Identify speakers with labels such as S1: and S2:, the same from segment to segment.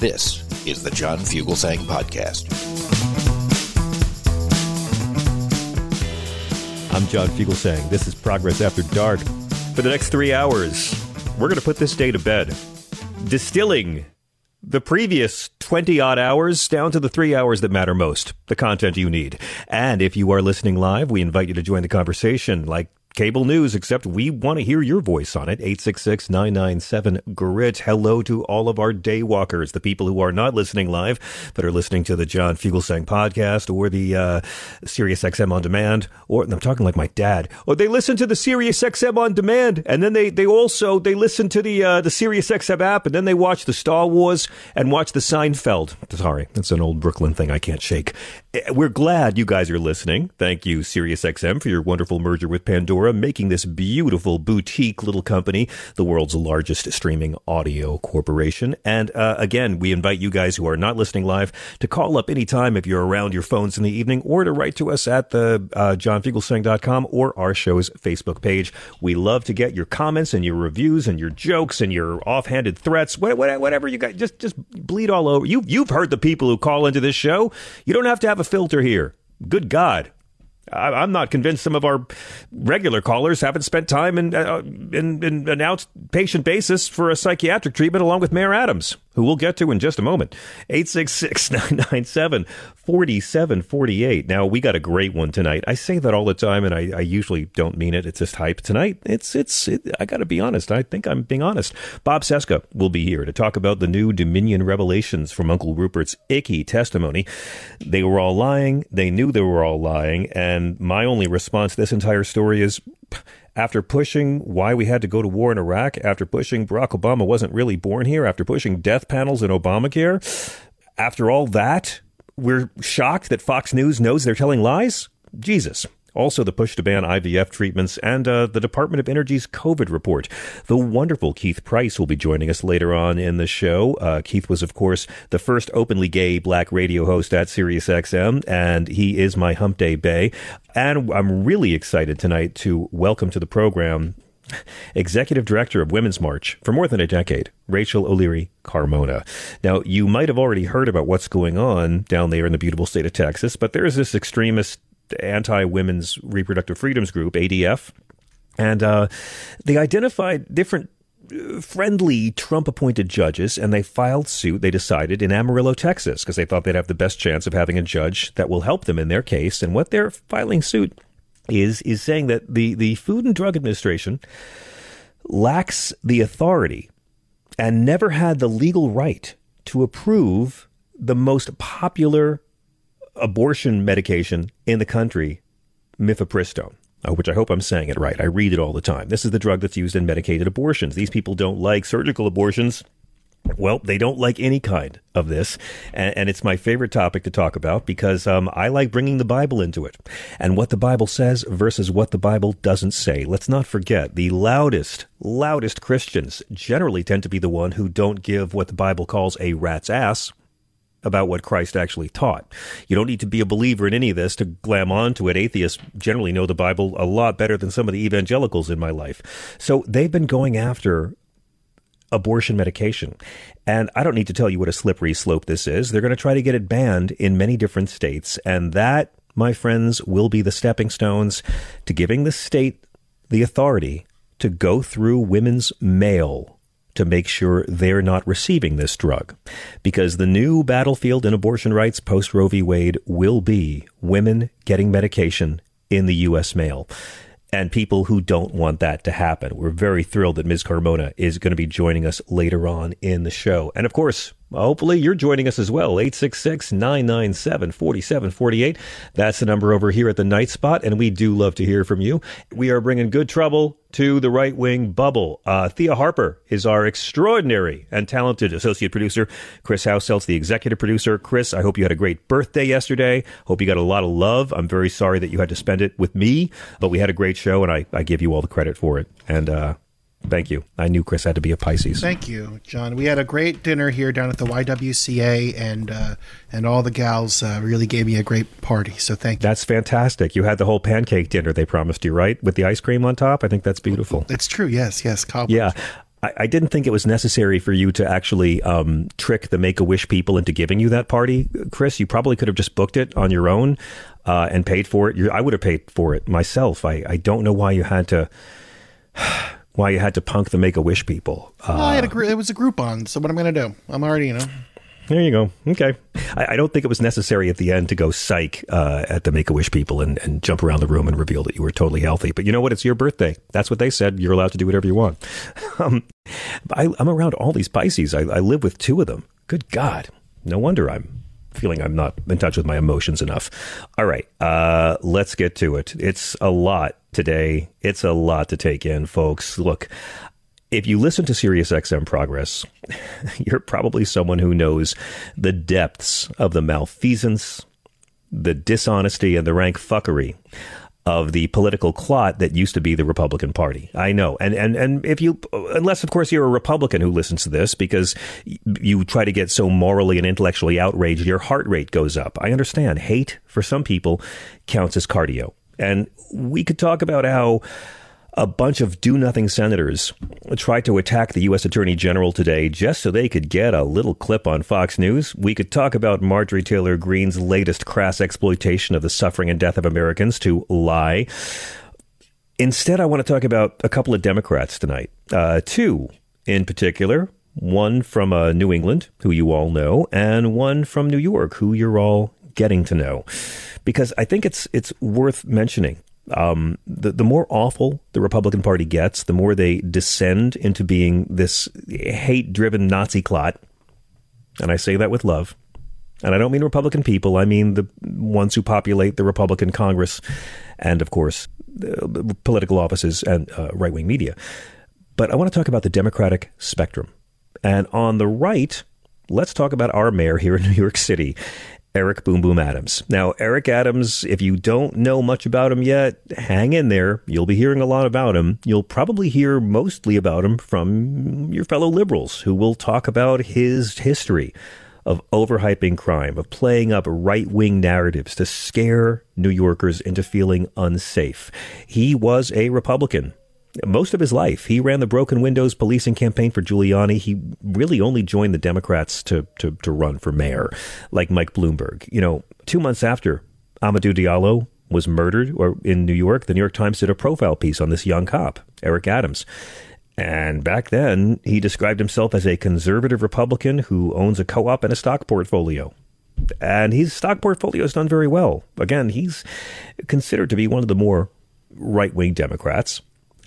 S1: This is the John Fugelsang Podcast.
S2: I'm John Fugelsang. This is Progress After Dark. For the next three hours, we're going to put this day to bed, distilling the previous 20 odd hours down to the three hours that matter most, the content you need. And if you are listening live, we invite you to join the conversation like cable news, except we want to hear your voice on it. 866 997 GRIT. Hello to all of our day walkers, the people who are not listening live, but are listening to the John Fugelsang podcast or the uh, Sirius XM on demand. Or I'm talking like my dad. Or they listen to the Sirius XM on demand, and then they, they also they listen to the uh, the Sirius XM app, and then they watch the Star Wars and watch the Seinfeld. Sorry, that's an old Brooklyn thing I can't shake. Eh, we're glad you guys are listening. Thank you, Sirius XM, for your wonderful merger with Pandora, making this beautiful boutique little company the world's largest streaming audio corporation. And uh, again, we invite you guys who are not listening live to call up anytime if you're around your phones in the evening or to write to us at the uh, or our show's Facebook page. We love to get your comments and your reviews and your jokes and your offhanded threats, whatever you got. Just just bleed all over. You you've heard the people who call into this show. You don't have to have a filter here. Good God. I, am not convinced some of our regular callers haven't spent time in, uh, in, in an outpatient basis for a psychiatric treatment along with Mayor Adams who we'll get to in just a moment. 866 997 4748. Now, we got a great one tonight. I say that all the time, and I, I usually don't mean it. It's just hype. Tonight, it's, it's, it, I got to be honest. I think I'm being honest. Bob Cesca will be here to talk about the new Dominion revelations from Uncle Rupert's icky testimony. They were all lying. They knew they were all lying. And my only response to this entire story is, after pushing why we had to go to war in Iraq, after pushing Barack Obama wasn't really born here, after pushing death panels in Obamacare, after all that, we're shocked that Fox News knows they're telling lies? Jesus. Also, the push to ban IVF treatments and uh, the Department of Energy's COVID report. The wonderful Keith Price will be joining us later on in the show. Uh, Keith was, of course, the first openly gay black radio host at SiriusXM, and he is my Hump Day Bay. And I'm really excited tonight to welcome to the program Executive Director of Women's March for more than a decade, Rachel O'Leary Carmona. Now, you might have already heard about what's going on down there in the beautiful state of Texas, but there is this extremist anti women's reproductive freedoms group, ADF, and uh, they identified different uh, friendly Trump appointed judges and they filed suit, they decided, in Amarillo, Texas, because they thought they'd have the best chance of having a judge that will help them in their case. And what they're filing suit is is saying that the, the Food and Drug Administration lacks the authority and never had the legal right to approve the most popular abortion medication in the country, mifepristone. Uh, which I hope I'm saying it right. I read it all the time. This is the drug that's used in medicated abortions. These people don't like surgical abortions. Well, they don't like any kind of this. And, and it's my favorite topic to talk about because um, I like bringing the Bible into it and what the Bible says versus what the Bible doesn't say. Let's not forget the loudest, loudest Christians generally tend to be the one who don't give what the Bible calls a rat's ass about what Christ actually taught. You don't need to be a believer in any of this to glam onto it. Atheists generally know the Bible a lot better than some of the evangelicals in my life. So they've been going after abortion medication. And I don't need to tell you what a slippery slope this is. They're going to try to get it banned in many different states. And that, my friends, will be the stepping stones to giving the state the authority to go through women's mail to make sure they're not receiving this drug. Because the new battlefield in abortion rights post Roe v. Wade will be women getting medication in the U.S. mail and people who don't want that to happen. We're very thrilled that Ms. Carmona is going to be joining us later on in the show. And of course, hopefully you're joining us as well. 866 997 4748. That's the number over here at the night spot. And we do love to hear from you. We are bringing good trouble to the right wing bubble. Uh, Thea Harper is our extraordinary and talented associate producer. Chris Hauselt's the executive producer. Chris, I hope you had a great birthday yesterday. Hope you got a lot of love. I'm very sorry that you had to spend it with me, but we had a great show and I, I give you all the credit for it. And, uh, Thank you. I knew Chris had to be a Pisces.
S3: Thank you, John. We had a great dinner here down at the YWCA, and uh, and all the gals uh, really gave me a great party. So thank
S2: you. That's fantastic. You had the whole pancake dinner they promised you, right, with the ice cream on top. I think that's beautiful.
S3: It's true. Yes. Yes.
S2: Cobblers. Yeah. I, I, didn't think it was necessary for you to actually um, trick the Make a Wish people into giving you that party, Chris. You probably could have just booked it on your own uh, and paid for it. You, I would have paid for it myself. I, I don't know why you had to why you had to punk the Make a Wish people.
S3: Uh, well, I had a gr- it was a Groupon, so what I'm going to do? I'm already you know.
S2: There you go. Okay. I, I, don't think it was necessary at the end to go psych uh, at the Make a Wish people and, and jump around the room and reveal that you were totally healthy. But you know what? It's your birthday. That's what they said. You're allowed to do whatever you want. Um, I, am around all these Pisces. I, I live with two of them. Good God. No wonder I'm feeling I'm not in touch with my emotions enough. All right, uh, let's get to it. It's a lot today. It's a lot to take in, folks. Look, if you listen to SiriusXM Progress, you're probably someone who knows the depths of the malfeasance, the dishonesty, and the rank fuckery of the political clot that used to be the Republican Party. I know. And, and, and if you, unless of course you're a Republican who listens to this because you try to get so morally and intellectually outraged, your heart rate goes up. I understand. Hate for some people counts as cardio. And we could talk about how a bunch of do nothing senators tried to attack the U.S. Attorney General today just so they could get a little clip on Fox News. We could talk about Marjorie Taylor Greene's latest crass exploitation of the suffering and death of Americans to lie. Instead, I want to talk about a couple of Democrats tonight. Uh, two in particular. One from uh, New England, who you all know, and one from New York, who you're all getting to know. Because I think it's it's worth mentioning um, the, the more awful the Republican Party gets, the more they descend into being this hate driven Nazi clot. And I say that with love. And I don't mean Republican people, I mean the ones who populate the Republican Congress and, of course, the political offices and uh, right wing media. But I want to talk about the Democratic spectrum. And on the right, let's talk about our mayor here in New York City. Eric Boom Boom Adams. Now, Eric Adams, if you don't know much about him yet, hang in there. You'll be hearing a lot about him. You'll probably hear mostly about him from your fellow liberals who will talk about his history of overhyping crime, of playing up right wing narratives to scare New Yorkers into feeling unsafe. He was a Republican most of his life. He ran the broken windows policing campaign for Giuliani. He really only joined the Democrats to, to, to run for mayor, like Mike Bloomberg. You know, two months after Amadou Diallo was murdered or in New York, the New York Times did a profile piece on this young cop, Eric Adams. And back then, he described himself as a conservative Republican who owns a co op and a stock portfolio. And his stock portfolio has done very well. Again, he's considered to be one of the more right wing Democrats.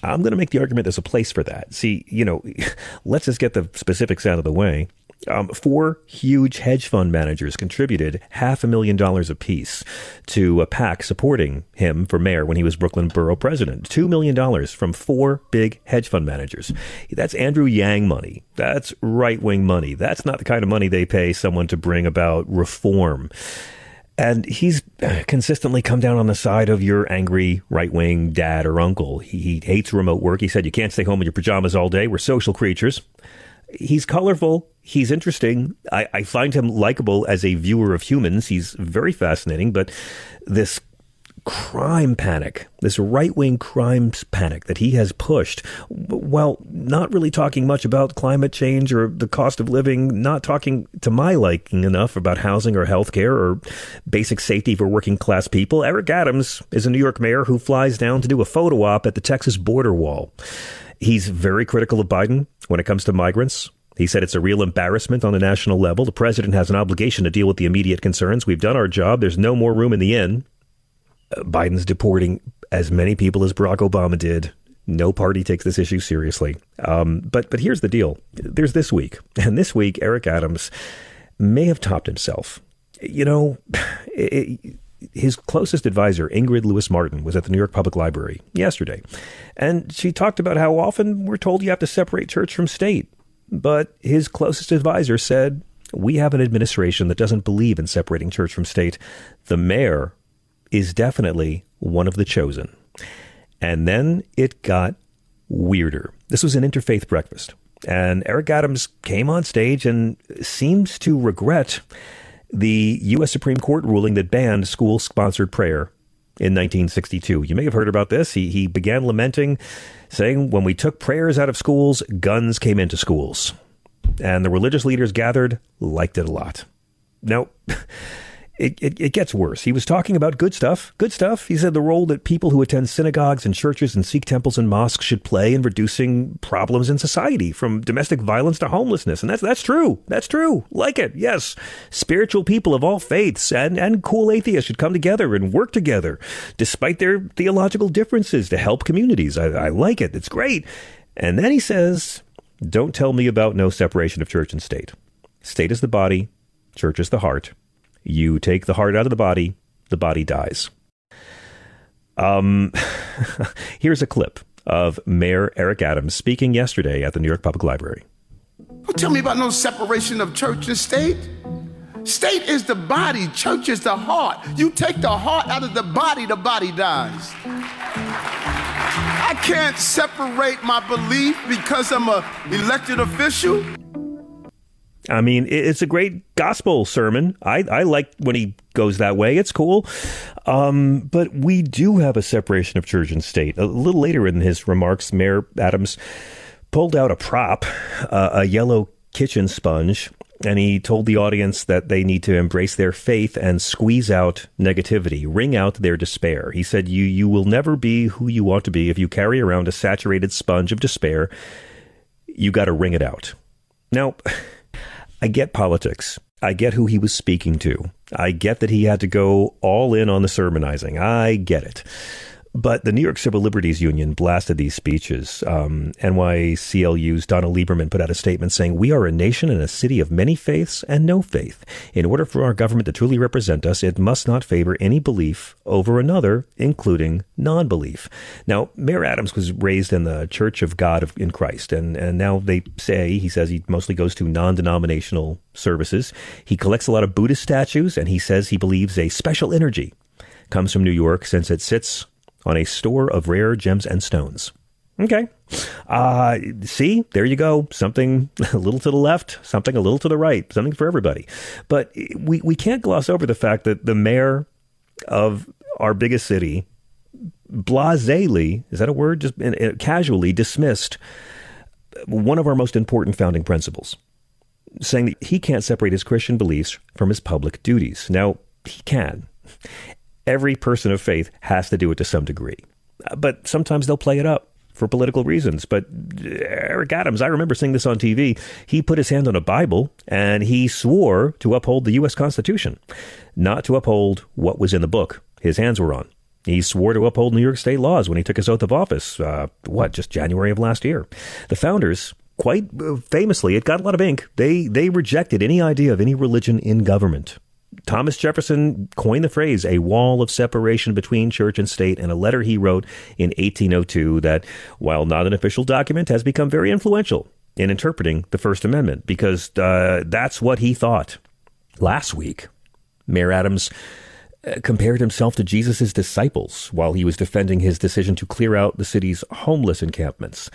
S2: I'm going to make the argument there's a place for that. See, you know, let's just get the specifics out of the way. Um, four huge hedge fund managers contributed half a million dollars apiece to a PAC supporting him for mayor when he was Brooklyn borough president. Two million dollars from four big hedge fund managers. That's Andrew Yang money. That's right wing money. That's not the kind of money they pay someone to bring about reform. And he's consistently come down on the side of your angry right wing dad or uncle. He, he, hates remote work. He said, You can't stay home in your pajamas all day. We're social creatures. He's colorful. He's interesting. I, I find him likable as a viewer of humans. He's very fascinating. But this crime panic, this right wing crime panic that he has pushed, while not really talking much about climate change or the cost of living, not talking to my liking enough about housing or health care or basic safety for working class people, Eric Adams is a New York mayor who flies down to do a photo op at the Texas border wall. He's very critical of Biden when it comes to migrants. He said it's a real embarrassment on a national level. The president has an obligation to deal with the immediate concerns. We've done our job. There's no more room in the inn. Biden's deporting as many people as Barack Obama did. No party takes this issue seriously. Um, but but here's the deal. There's this week, and this week Eric Adams may have topped himself. You know, it, his closest advisor, Ingrid Lewis Martin, was at the New York Public Library yesterday, and she talked about how often we're told you have to separate church from state. But his closest advisor said, We have an administration that doesn't believe in separating church from state. The mayor is definitely one of the chosen. And then it got weirder. This was an interfaith breakfast. And Eric Adams came on stage and seems to regret the U.S. Supreme Court ruling that banned school sponsored prayer in 1962. You may have heard about this. He, he began lamenting, saying, When we took prayers out of schools, guns came into schools. And the religious leaders gathered, liked it a lot. Now, it, it, it, gets worse. He was talking about good stuff. Good stuff. He said the role that people who attend synagogues and churches and Sikh temples and mosques should play in reducing problems in society, from domestic violence to homelessness. And that's that's true. That's true. Like it. Yes. Spiritual people of all faiths and, and cool atheists should come together and work together, despite their theological differences, to help communities. I, I like it. It's great. And then he says, Don't tell me about no separation of church and state. State is the body, church is the heart. You take the heart out of the body, the body dies. Um, here's a clip of Mayor Eric Adams speaking yesterday at the New York Public Library.
S4: Don't tell me about no separation of church and state. State is the body, church is the heart. You take the heart out of the body, the body dies. I can't separate my belief because I'm a elected official.
S2: I mean, it's a great gospel sermon. I, I like when he goes that way. It's cool. Um, but we do have a separation of church and state. A little later in his remarks, Mayor Adams pulled out a prop, uh, a yellow kitchen sponge, and he told the audience that they need to embrace their faith and squeeze out negativity, wring out their despair. He said, "You you will never be who you want to be if you carry around a saturated sponge of despair. You got to wring it out." Now. I get politics. I get who he was speaking to. I get that he had to go all in on the sermonizing. I get it. But the New York Civil Liberties Union blasted these speeches. Um, NYCLU's Donna Lieberman put out a statement saying, We are a nation and a city of many faiths and no faith. In order for our government to truly represent us, it must not favor any belief over another, including non belief. Now, Mayor Adams was raised in the Church of God of, in Christ, and, and now they say, he says he mostly goes to non denominational services. He collects a lot of Buddhist statues, and he says he believes a special energy comes from New York since it sits on a store of rare gems and stones. Okay. Uh, see, there you go. Something a little to the left, something a little to the right, something for everybody. But we, we can't gloss over the fact that the mayor of our biggest city, blasely, is that a word? Just casually dismissed one of our most important founding principles, saying that he can't separate his Christian beliefs from his public duties. Now, he can every person of faith has to do it to some degree. Uh, but sometimes they'll play it up for political reasons. But uh, Eric Adams, I remember seeing this on TV. He put his hand on a Bible and he swore to uphold the U.S. Constitution, not to uphold what was in the book his hands were on. He swore to uphold New York state laws when he took his oath of office, uh, what, just January of last year. The founders, quite uh, famously, it got a lot of ink. They, they rejected any idea of any religion in government. Thomas Jefferson coined the phrase a wall of separation between church and state in a letter he wrote in 1802 that, while not an official document, has become very influential in interpreting the First Amendment because uh, that's what he thought. Last week, Mayor Adams uh, compared himself to Jesus' disciples while he was defending his decision to clear out the city's homeless encampments.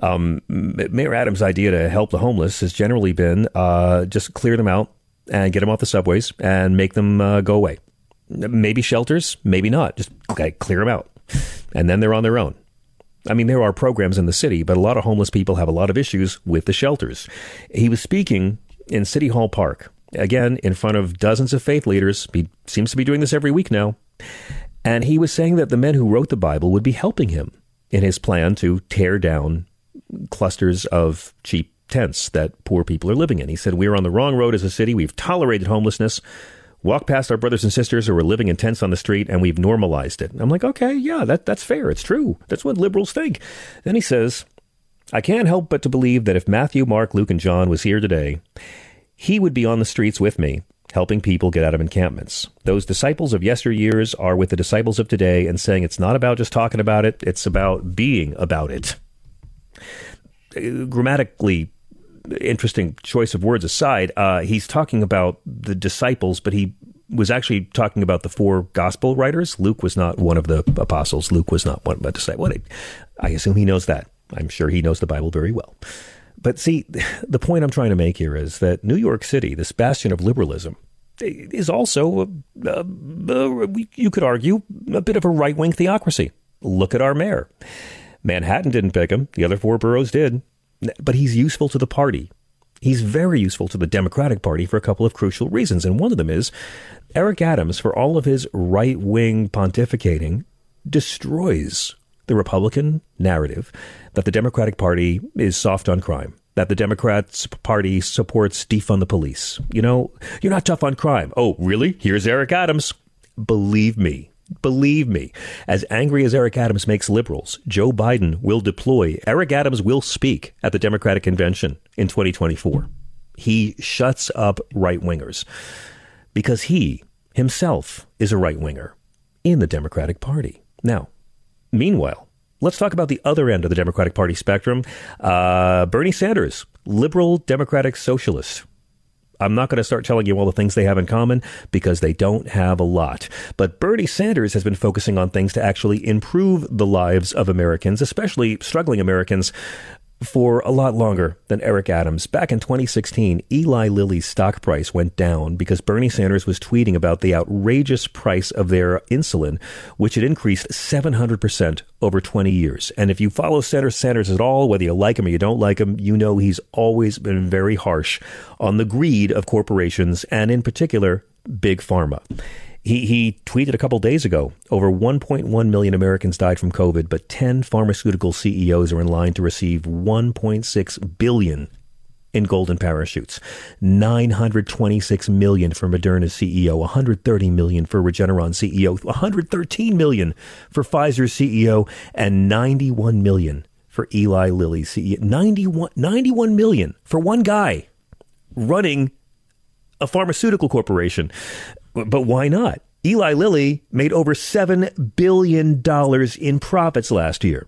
S2: Um, Mayor Adams' idea to help the homeless has generally been uh, just clear them out and get them off the subways and make them uh, go away. Maybe shelters, maybe not. Just okay, clear them out. And then they're on their own. I mean, there are programs in the city, but a lot of homeless people have a lot of issues with the shelters. He was speaking in City Hall Park, again, in front of dozens of faith leaders. He seems to be doing this every week now. And he was saying that the men who wrote the Bible would be helping him in his plan to tear down clusters of cheap tents that poor people are living in. He said, We're on the wrong road as a city. We've tolerated homelessness walk past our brothers and sisters who are living in tents on the street and we've normalized it. I'm like, okay, yeah, that, that's fair. It's true. That's what liberals think. Then he says, I can't help but to believe that if Matthew, Mark, Luke, and John was here today, he would be on the streets with me, helping people get out of encampments. Those disciples of yesteryears are with the disciples of today and saying it's not about just talking about it, it's about being about it. Uh, grammatically, interesting choice of words aside, uh, he's talking about the disciples, but he was actually talking about the four gospel writers. Luke was not one of the apostles. Luke was not one of the disciples. I assume he knows that. I'm sure he knows the Bible very well. But see, the point I'm trying to make here is that New York City, this bastion of liberalism, is also, you could argue, a bit of a right wing theocracy. Look at our mayor. Manhattan didn't pick him, the other four boroughs did but he's useful to the party. He's very useful to the Democratic Party for a couple of crucial reasons. And one of them is Eric Adams, for all of his right wing pontificating, destroys the Republican narrative that the Democratic Party is soft on crime, that the Democrats Party supports defund the police. You know, you're not tough on crime. Oh, really? Here's Eric Adams. Believe me, Believe me, as angry as Eric Adams makes liberals, Joe Biden will deploy. Eric Adams will speak at the Democratic Convention in 2024. He shuts up right wingers because he himself is a right winger in the Democratic Party. Now, meanwhile, let's talk about the other end of the Democratic Party spectrum uh, Bernie Sanders, liberal Democratic socialist. I'm not going to start telling you all the things they have in common because they don't have a lot. But Bernie Sanders has been focusing on things to actually improve the lives of Americans, especially struggling Americans for a lot longer than Eric Adams. Back in 2016, Eli Lilly's stock price went down because Bernie Sanders was tweeting about the outrageous price of their insulin, which had increased 700% over 20 years. And if you follow Senator Sanders at all, whether you like him or you don't like him, you know he's always been very harsh on the greed of corporations and, in particular, big pharma. He, he tweeted a couple days ago over 1.1 million Americans died from COVID, but 10 pharmaceutical CEOs are in line to receive 1.6 billion in golden parachutes, 926 million for Moderna's CEO, 130 million for Regeneron CEO, 113 million for Pfizer's CEO, and 91 million for Eli Lilly's CEO. 91, 91 million for one guy running a pharmaceutical corporation. But why not? Eli Lilly made over $7 billion in profits last year.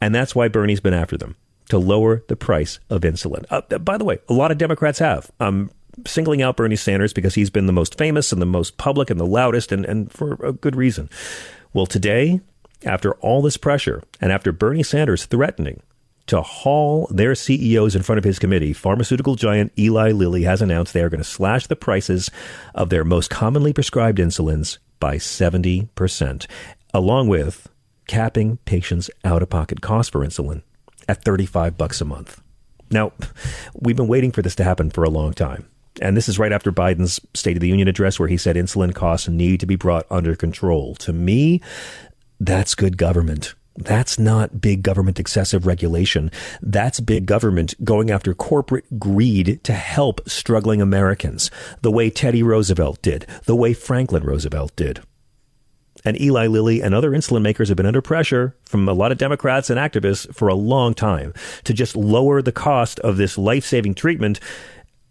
S2: And that's why Bernie's been after them to lower the price of insulin. Uh, by the way, a lot of Democrats have. I'm singling out Bernie Sanders because he's been the most famous and the most public and the loudest, and, and for a good reason. Well, today, after all this pressure, and after Bernie Sanders threatening to haul their CEOs in front of his committee, pharmaceutical giant Eli Lilly has announced they are going to slash the prices of their most commonly prescribed insulins by 70%, along with capping patients' out of pocket costs for insulin at 35 bucks a month. Now, we've been waiting for this to happen for a long time. And this is right after Biden's State of the Union address, where he said insulin costs need to be brought under control. To me, that's good government. That's not big government excessive regulation. That's big government going after corporate greed to help struggling Americans, the way Teddy Roosevelt did, the way Franklin Roosevelt did. And Eli Lilly and other insulin makers have been under pressure from a lot of Democrats and activists for a long time to just lower the cost of this life saving treatment.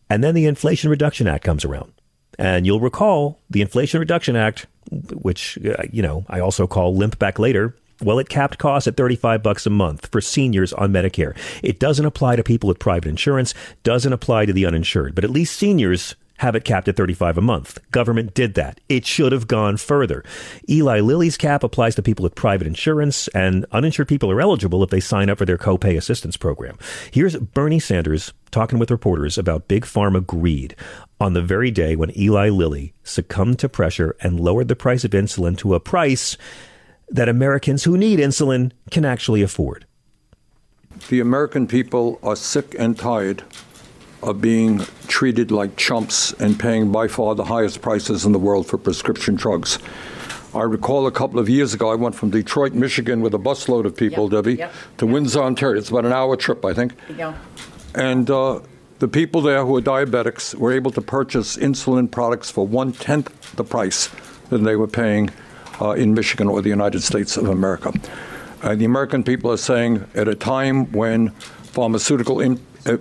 S2: And then the Inflation Reduction Act comes around. And you'll recall the Inflation Reduction Act, which, uh, you know, I also call Limp Back Later, well, it capped costs at 35 bucks a month for seniors on Medicare. It doesn't apply to people with private insurance, doesn't apply to the uninsured, but at least seniors have it capped at 35 a month. Government did that. It should have gone further. Eli Lilly's cap applies to people with private insurance, and uninsured people are eligible if they sign up for their copay assistance program. Here's Bernie Sanders talking with reporters about big pharma greed on the very day when Eli Lilly succumbed to pressure and lowered the price of insulin to a price that Americans who need insulin can actually afford.
S5: The American people are sick and tired of being treated like chumps and paying by far the highest prices in the world for prescription drugs. I recall a couple of years ago, I went from Detroit, Michigan, with a busload of people,
S6: Yep,
S5: Debbie,
S6: yep,
S5: to
S6: yep.
S5: Windsor, Ontario. It's about an hour trip, I think.
S6: Yeah.
S5: And uh, the people there who are diabetics were able to purchase insulin products for one tenth the price than they were paying uh, in Michigan or the United States of America. Uh, the American people are saying at a time when pharmaceutical in, uh,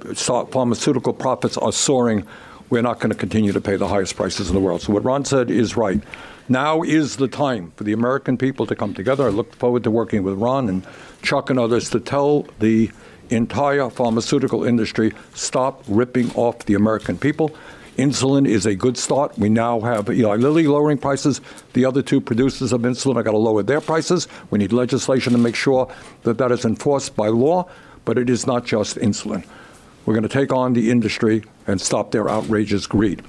S5: pharmaceutical profits are soaring, we're not going to continue to pay the highest prices in the world. So what Ron said is right. Now is the time for the American people to come together. I look forward to working with Ron and Chuck and others to tell the entire pharmaceutical industry stop ripping off the American people. Insulin is a good start. We now have Eli Lilly lowering prices. The other two producers of insulin are going to lower their prices. We need legislation to make sure that that is enforced by law, but it is not just insulin. We're going to take on the industry and stop their outrageous greed.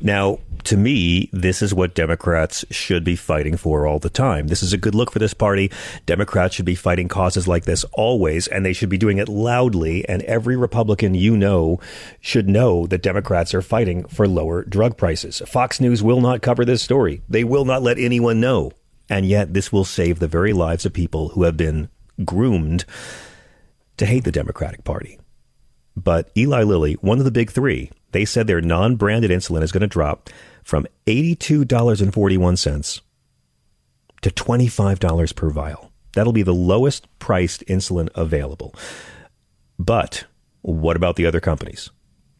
S2: Now, to me, this is what Democrats should be fighting for all the time. This is a good look for this party. Democrats should be fighting causes like this always, and they should be doing it loudly. And every Republican you know should know that Democrats are fighting for lower drug prices. Fox News will not cover this story. They will not let anyone know. And yet, this will save the very lives of people who have been groomed to hate the Democratic Party. But Eli Lilly, one of the big three, they said their non branded insulin is going to drop from $82.41 to $25 per vial. That'll be the lowest priced insulin available. But what about the other companies?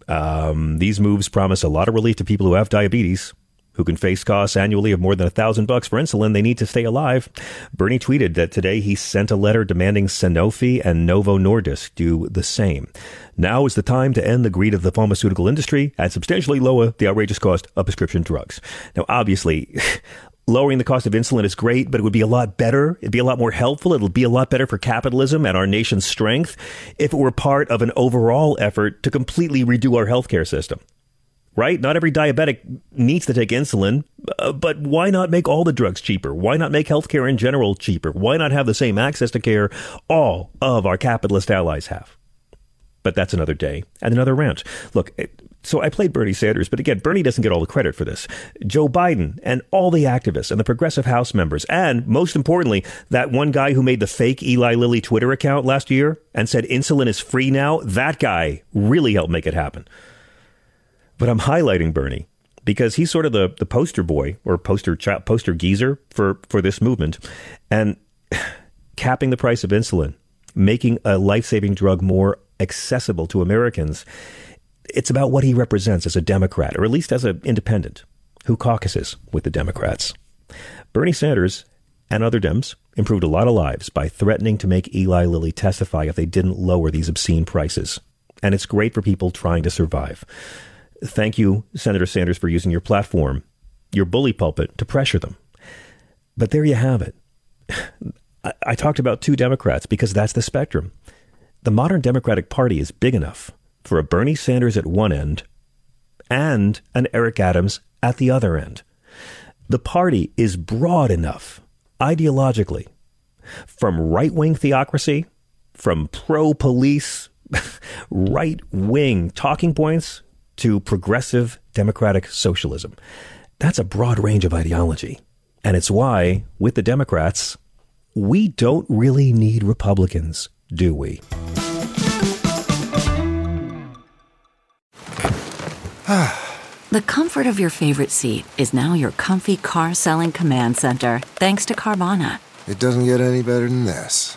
S2: Um, these moves promise a lot of relief to people who have diabetes, who can face costs annually of more than a thousand bucks for insulin they need to stay alive. Bernie tweeted that today he sent a letter demanding Sanofi and Novo Nordisk do the same. Now is the time to end the greed of the pharmaceutical industry and substantially lower the outrageous cost of prescription drugs. Now, obviously, lowering the cost of insulin is great, but it would be a lot better. It'd be a lot more helpful. It'll be a lot better for capitalism and our nation's strength if it were part of an overall effort to completely redo our healthcare system right? Not every diabetic needs to take insulin, uh, but why not make all the drugs cheaper? Why not make healthcare in general cheaper? Why not have the same access to care all of our capitalist allies have? But that's another day and another rant. Look, it- so I played Bernie Sanders, but again, Bernie doesn't get all the credit for this. Joe Biden and all the activists and the progressive House members, and most importantly, that one guy who made the fake Eli Lilly Twitter account last year and said insulin is free now, that guy really helped make it happen. But I'm highlighting Bernie because he's sort of the, the poster boy or poster cha- poster geezer for, for this movement. And capping the price of insulin, making a life saving drug more accessible to Americans, it's about what he represents as a Democrat, or at least as an independent who caucuses with the Democrats. Bernie Sanders and other Dems improved a lot of lives by threatening to make Eli Lilly testify if they didn't lower these obscene prices. And it's great for people trying to survive. Thank you, Senator Sanders, for using your platform, your bully pulpit, to pressure them. But there you have it. I, I talked about two Democrats because that's the spectrum. The modern Democratic Party is big enough for a Bernie Sanders at one end and an Eric Adams at the other end. The party is broad enough ideologically from right wing theocracy, from pro police, right wing talking points to progressive democratic socialism. That's a broad range of ideology. And it's why, with the Democrats, we don't really need Republicans, do we?
S7: The comfort of your favorite seat is now your comfy car selling command center, thanks to Carvana.
S8: It doesn't get any better than this.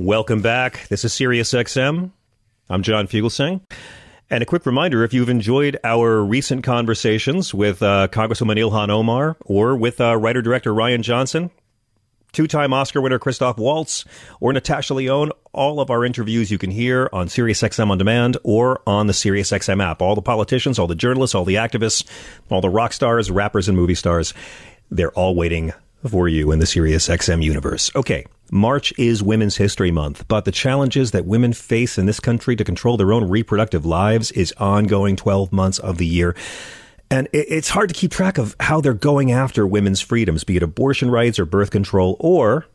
S2: Welcome back. This is SiriusXM. I'm John Fugelsang. And a quick reminder if you've enjoyed our recent conversations with uh, Congresswoman Ilhan Omar or with uh, writer director Rian Johnson, two time Oscar winner Christoph Waltz, or Natasha Lyonne, all of our interviews you can hear on SiriusXM On Demand or on the SiriusXM app. All the politicians, all the journalists, all the activists, all the rock stars, rappers, and movie stars, they're all waiting for you in the SiriusXM universe. Okay. March is Women's History Month, but the challenges that women face in this country to control their own reproductive lives is ongoing 12 months of the year. And it's hard to keep track of how they're going after women's freedoms, be it abortion rights or birth control or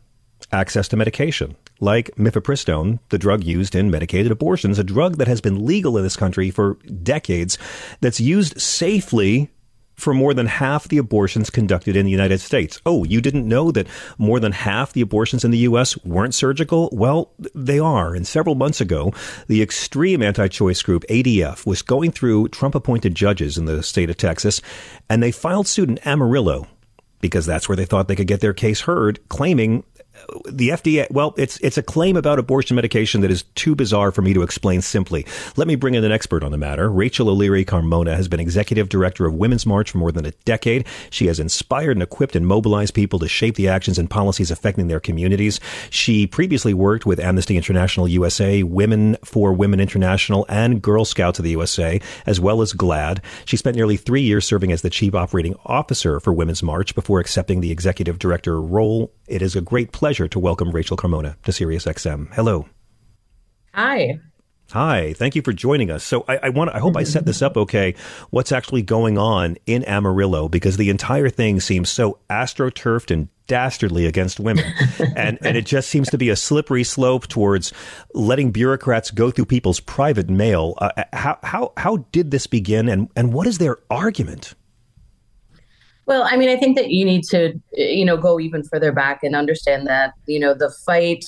S2: access to medication, like mifepristone, the drug used in medicated abortions, a drug that has been legal in this country for decades, that's used safely for more than half the abortions conducted in the United States. Oh, you didn't know that more than half the abortions in the U.S. weren't surgical? Well, they are. And several months ago, the extreme anti choice group ADF was going through Trump appointed judges in the state of Texas, and they filed suit in Amarillo because that's where they thought they could get their case heard, claiming the FDA, well, it's it's a claim about abortion medication that is too bizarre for me to explain simply. Let me bring in an expert on the matter. Rachel O'Leary Carmona has been executive director of Women's March for more than a decade. She has inspired and equipped and mobilized people to shape the actions and policies affecting their communities. She previously worked with Amnesty International USA, Women for Women International, and Girl Scouts of the USA, as well as GLAAD. She spent nearly three years serving as the chief operating officer for Women's March before accepting the executive director role. It is a great pleasure pleasure to welcome Rachel Carmona to SiriusXM. Hello.
S9: Hi.
S2: Hi, thank you for joining us. So I, I want I hope I set this up okay. What's actually going on in Amarillo? Because the entire thing seems so astroturfed and dastardly against women. and and it just seems to be a slippery slope towards letting bureaucrats go through people's private mail. Uh, how how how did this begin and and what is their argument?
S9: Well, I mean, I think that you need to, eh, you know, go even further back and understand that, you know, the fight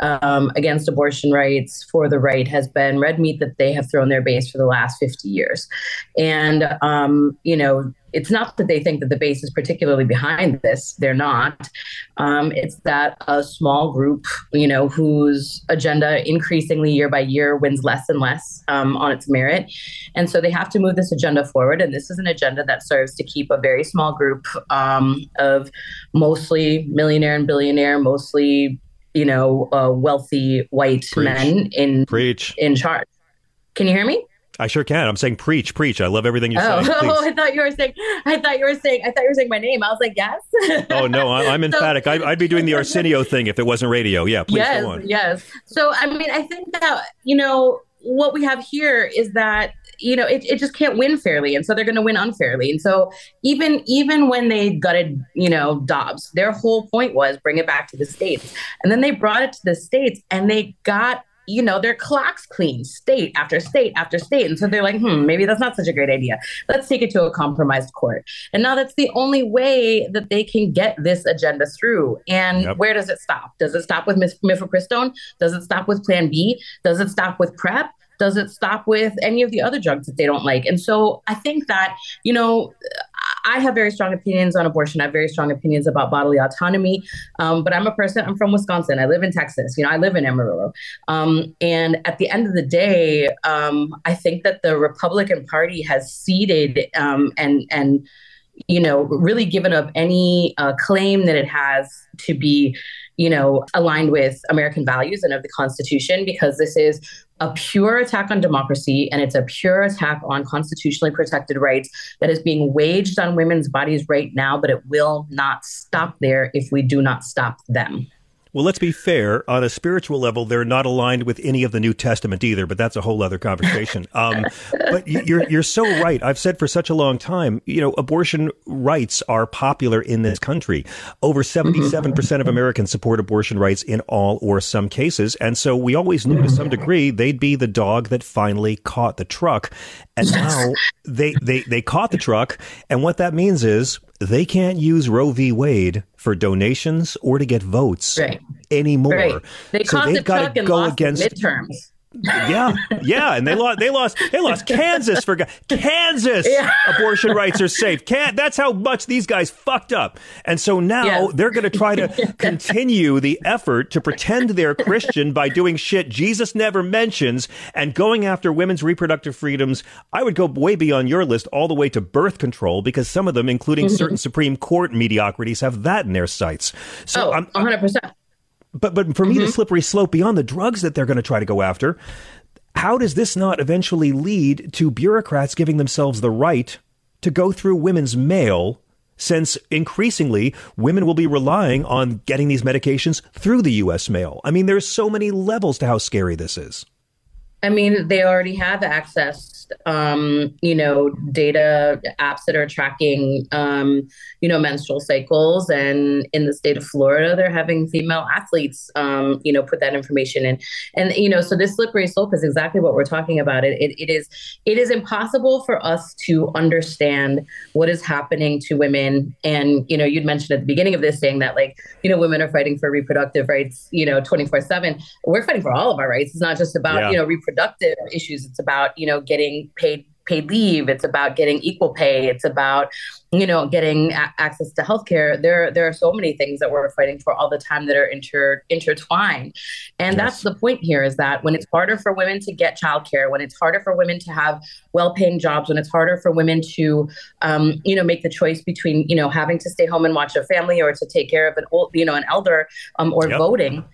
S9: um, against abortion rights for the right has been red meat that they have thrown their base for the last 50 years. And, um, you know, it's not that they think that the base is particularly behind this. They're not. Um, it's that a small group, you know, whose agenda increasingly year by year wins less and less um, on its merit. And so they have to move this agenda forward. And this is an agenda that serves to keep a very small group um, of mostly millionaire and billionaire, mostly you know, uh, wealthy white preach. men in
S2: preach
S9: in charge. Can you hear me?
S2: I sure can. I'm saying preach, preach. I love everything you
S9: oh,
S2: say.
S9: Oh, I thought you were saying. I thought you were saying. I thought you were saying my name. I was like, yes.
S2: oh no, I, am emphatic. So, I, would be doing the Arsenio thing if it wasn't radio. Yeah, please
S9: yes,
S2: go on.
S9: Yes. So I mean, I think that you know what we have here is that you know it, it just can't win fairly and so they're going to win unfairly and so even even when they gutted you know dobbs their whole point was bring it back to the states and then they brought it to the states and they got you know, their clocks clean, state after state after state. And so they're like, hmm, maybe that's not such a great idea. Let's take it to a compromised court. And now that's the only way that they can get this agenda through. And yep. where does it stop? Does it stop with mifepristone? Does it stop with Plan B? Does it stop with PrEP? Does it stop with any of the other drugs that they don't like? And so I think that, you know, I have very strong opinions on abortion. I have very strong opinions about bodily autonomy. Um, but I'm a person, I'm from Wisconsin. I live in Texas. You know, I live in Amarillo. Um, and at the end of the day, um, I think that the Republican Party has ceded um, and, and, you know, really given up any uh, claim that it has to be, you know, aligned with American values and of the Constitution, because this is a pure attack on democracy and it's a pure attack on constitutionally protected rights that is being waged on women's bodies right now, but it will not stop there if we do not stop them.
S2: Well, let's be fair. On a spiritual level, they're not aligned with any of the New Testament either, but that's a whole other conversation. Um, but you're you're so right. I've said for such a long time, you know, abortion rights are popular in this country. Over seventy seven percent of Americans support abortion rights in all or some cases, and so we always knew to some degree they'd be the dog that finally caught the truck. And now they they they caught the truck, and what that means is they can't use Roe v. Wade for donations or to get votes
S9: Right.
S2: anymore.
S9: Right. They
S2: so they've got to go against
S9: midterms.
S2: Yeah, yeah, and they lost. They lost. They lost Kansas for God- Kansas.
S9: Yeah.
S2: Abortion rights are safe. Can that's how much these guys fucked up. And so now
S9: Yes.
S2: they're going to try to continue the effort to pretend they're Christian by doing shit Jesus never mentions and going after women's reproductive freedoms. I would go way beyond your list, all the way to birth control, because some of them, including
S9: Mm-hmm.
S2: certain Supreme Court mediocrities, have that in their sights. So
S9: Oh,
S2: I'm,
S9: 100%.
S2: But but for me, the mm-hmm. slippery slope beyond the drugs that they're going to try to go after, how does this not eventually lead to bureaucrats giving themselves the right to go through women's mail? Since increasingly women will be relying on getting these medications through the U.S. mail. I mean, there's so many levels to how scary this is.
S9: I mean, they already have access, um, you know, data apps that are tracking, um, you know, menstrual cycles. And in the state of Florida, they're having female athletes, um, you know, put that information in. And, you know, so this slippery slope is exactly what we're talking about. It, it, it is it is impossible for us to understand what is happening to women. And, you know, you'd mentioned at the beginning of this saying that, like, you know, women are fighting for reproductive rights, you know, 24 7. We're fighting for all of our rights. It's not just about,
S2: Yeah.
S9: you know, reproductive issues. It's about, you know, getting paid paid leave. It's about getting equal pay. It's about, you know, getting a- access to healthcare. There, there are so many things that we're fighting for all the time that are inter intertwined. And that's the point here is that when it's harder for women to get childcare, when it's harder for women to have well-paying jobs, when it's harder for women to, um, you know, make the choice between, you know, having to stay home and watch a family or to take care of an old, you know, an elder um, or
S2: Yep.
S9: voting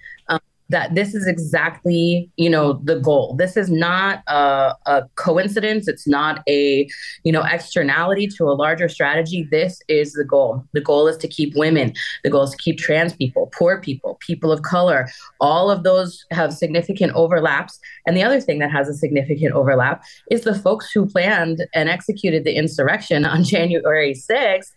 S9: that this is exactly you know the goal. This is not a, a coincidence. It's not a you know externality to a larger strategy. This is the goal. The goal is to keep women. The goal is to keep trans people poor people people of color. All of those have significant overlaps. And the other thing that has a significant overlap is the folks who planned and executed the insurrection on january 6th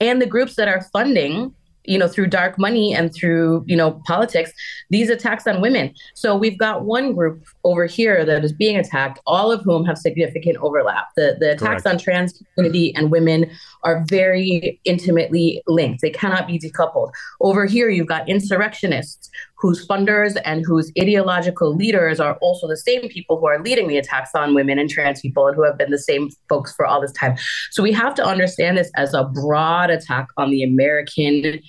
S9: and the groups that are funding you know through dark money and through you know politics these attacks on women. So we've got one group over here that is being attacked all of whom have significant overlap. The the attacks
S2: Correct.
S9: on trans community and women are very intimately linked. They cannot be decoupled. Over here you've got insurrectionists whose funders and whose ideological leaders are also the same people who are leading the attacks on women and trans people and who have been the same folks for all this time so we have to understand this as a broad attack on the american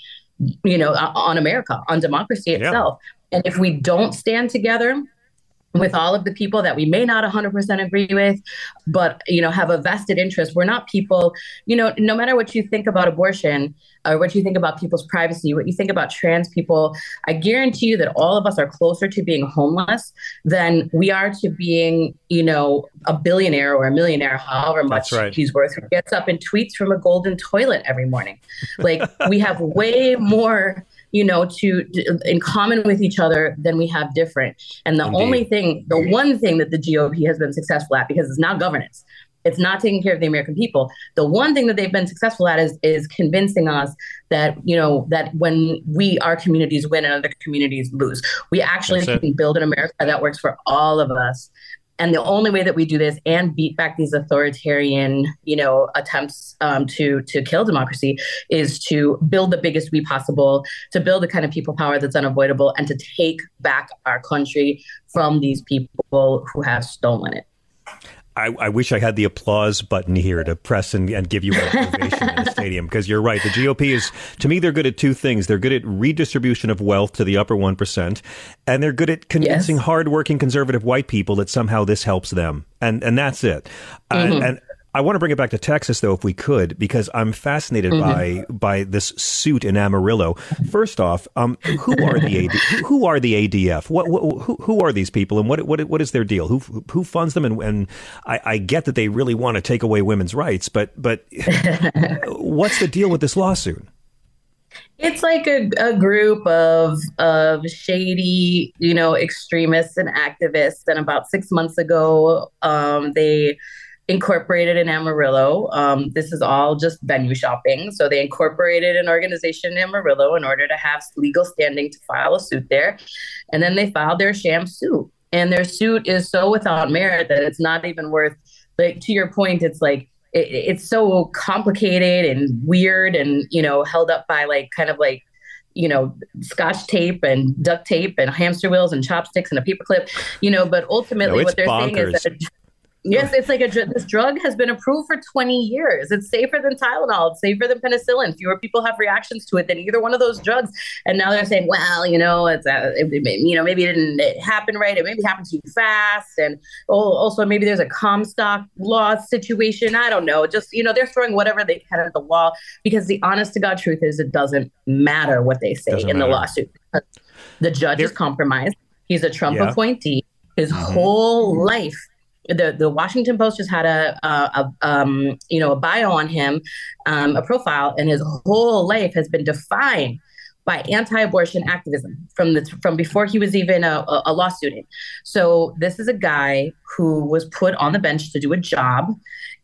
S9: you know, on America, on democracy
S2: Yeah.
S9: itself. And if we don't stand together with all of the people that we may not 100% agree with, but, you know, have a vested interest, we're not people, you know, no matter what you think about abortion or what you think about people's privacy, what you think about trans people, I guarantee you that all of us are closer to being homeless than we are to being, you know, a billionaire or a millionaire, however much
S2: right.
S9: he's worth, who gets up and tweets from a golden toilet every morning. Like we have way more, you know, to in common with each other than we have different. And the
S2: Indeed.
S9: only thing, the one thing that the GOP has been successful at, because it's not governance, it's not taking care of the American people. The one thing that they've been successful at is is convincing us that you know that when we our communities win and other communities lose, we actually can build an America that works for all of us. And the only way that we do this and beat back these authoritarian, you know, attempts um, to to kill democracy is to build the biggest we possible, to build the kind of people power that's unavoidable, and to take back our country from these people who have stolen it.
S2: I, I wish I had the applause button here to press and, and give you an ovation in the stadium because you're right. The GOP is, to me, they're good at two things. They're good at redistribution of wealth to the upper 1%, and they're good at convincing
S9: Yes.
S2: hardworking conservative white people that somehow this helps them. And, and that's it.
S9: Mm-hmm.
S2: Uh, and I want to bring it back to Texas, though, if we could, because I'm fascinated
S9: Mm-hmm.
S2: by by this suit in Amarillo. First off, um, who are the AD, who- are the ADF? What, what who, who are these people, and what what what is their deal? Who who funds them? And, and I, I get that they really want to take away women's rights, but but what's the deal with this lawsuit?
S9: It's like a, a group of of shady, you know, extremists and activists. And about six months ago, um, they incorporated in Amarillo. Um, this is all just venue shopping. So they incorporated an organization in Amarillo in order to have legal standing to file a suit there. And then they filed their sham suit. And their suit is so without merit that it's not even worth, like, to your point, it's like, it, it's so complicated and weird and you know held up by like kind of like you know scotch tape and duct tape and hamster wheels and chopsticks and a paperclip you know but ultimately
S2: No,
S9: what they're
S2: bonkers.
S9: saying is that Yes, it's like a dr- this drug has been approved for 20 years. It's safer than Tylenol. It's safer than penicillin. Fewer people have reactions to it than either one of those drugs. And now they're saying, well, you know, it's uh, it, it- you know maybe it didn't it happen right. It maybe happened too fast, and oh, also maybe there's a Comstock law situation. I don't know. Just you know, they're throwing whatever they can at the wall because the honest to god truth is it doesn't matter what they say
S2: Doesn't
S9: in the lawsuit. The judge is compromised. He's a Trump
S2: Yeah.
S9: appointee. His whole life the the Washington Post just had a, a, a um you know a bio on him, um, a profile, and his whole life has been defined by anti-abortion activism from the from before he was even a, a, a law student. So this is a guy who was put on the bench to do a job,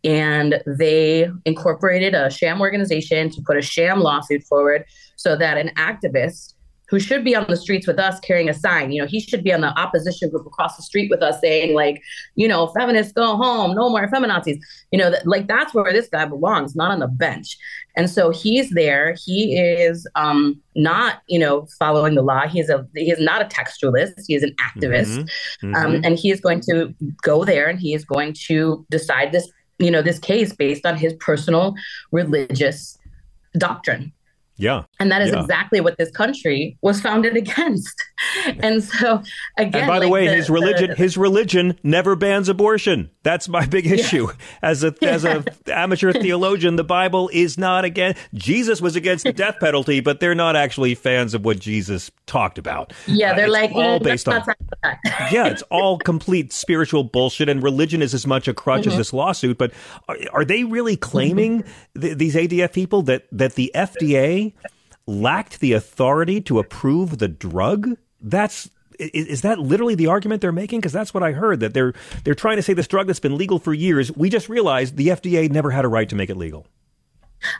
S9: and they incorporated a sham organization to put a sham lawsuit forward so that an activist who should be on the streets with us carrying a sign. You know, he should be on the opposition group across the street with us saying, like, you know, feminists go home, no more feminazis. You know, that, like that's where this guy belongs, not on the bench. And so he's there. He is um, not, you know, following the law. He's a he is not a textualist. He is an activist,
S2: Mhm.
S9: Um,
S2: Mhm.
S9: and he is going to go there and he is going to decide this, you know, this case based on his personal religious doctrine.
S2: Yeah.
S9: And that is
S2: Yeah.
S9: exactly what this country was founded against. and so again,
S2: And by the
S9: like
S2: way, his religion
S9: the-
S2: his religion never bans abortion. That's my big issue. As a as a amateur theologian, the Bible is not against Jesus was against the death penalty, but they're not actually fans of what Jesus talked about.
S9: yeah,
S2: Uh,
S9: they're
S2: it's
S9: like
S2: all
S9: "Mm,
S2: based on
S9: not that."
S2: yeah, it's all complete spiritual bullshit, and religion is as much a crutch as
S9: Mhm.
S2: this lawsuit. But are, are they really claiming th- these ADF people that that the FDA lacked the authority to approve the drug? That's is, that literally the argument they're making? Because that's what I heard that they're they're trying to say this drug that's been legal for years. We just realized the FDA never had a right to make it legal.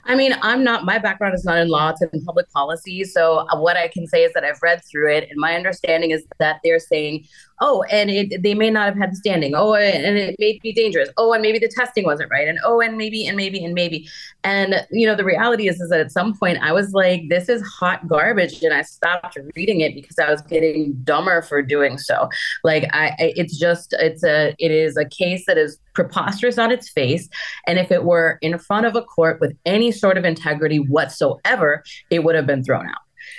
S9: I mean, I'm not, my background is not in law, it's in public policy. So, uh, what I can say is that I've read through it, and my understanding is that they're saying, oh, and it, they may not have had standing. Oh, and it may be dangerous. Oh, and maybe the testing wasn't right. And oh, and maybe, and maybe, and maybe. And, you know, the reality is, is that at some point I was like, this is hot garbage. And I stopped reading it because I was getting dumber for doing so. Like, I it's just, it's a, it is a case that is preposterous on its face. And if it were in front of a court with any sort of integrity whatsoever, it would have been thrown out.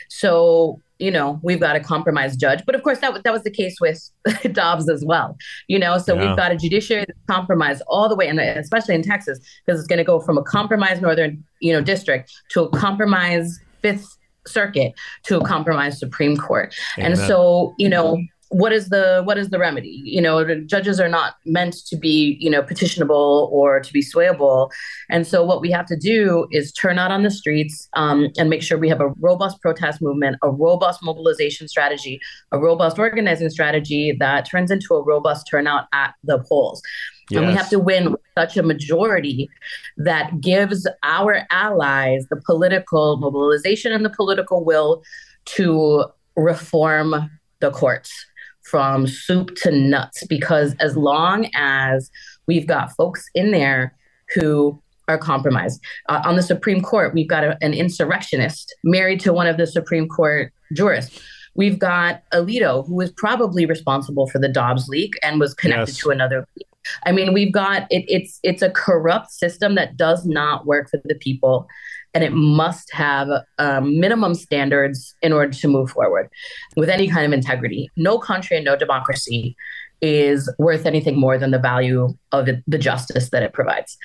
S9: So, you know, we've got a compromised judge. But of course, that, that was the case with Dobbs as well. You know, so
S10: Yeah.
S9: we've got a judiciary that's compromised all the way, and especially in Texas, because it's going to go from a compromised northern, you know, district to a compromised Fifth Circuit to a compromised Supreme Court. And so, you know, what is the what is the remedy? You know, judges are not meant to be, you know, petitionable or to be swayable. And so what we have to do is turn out on the streets um, and make sure we have a robust protest movement, a robust mobilization strategy, a robust organizing strategy that turns into a robust turnout at the polls. And we have to win such a majority that gives our allies the political mobilization and the political will to reform the courts from soup to nuts. Because as long as we've got folks in there who are compromised, uh, on the Supreme Court, we've got a, an insurrectionist married to one of the Supreme Court jurists. We've got Alito, who was probably responsible for the Dobbs leak and was connected
S10: Yes.
S9: to another leak. I mean, we've got it, it's it's a corrupt system that does not work for the people, and it must have um, minimum standards in order to move forward with any kind of integrity. No country and no democracy is worth anything more than the value of it, the justice that it provides.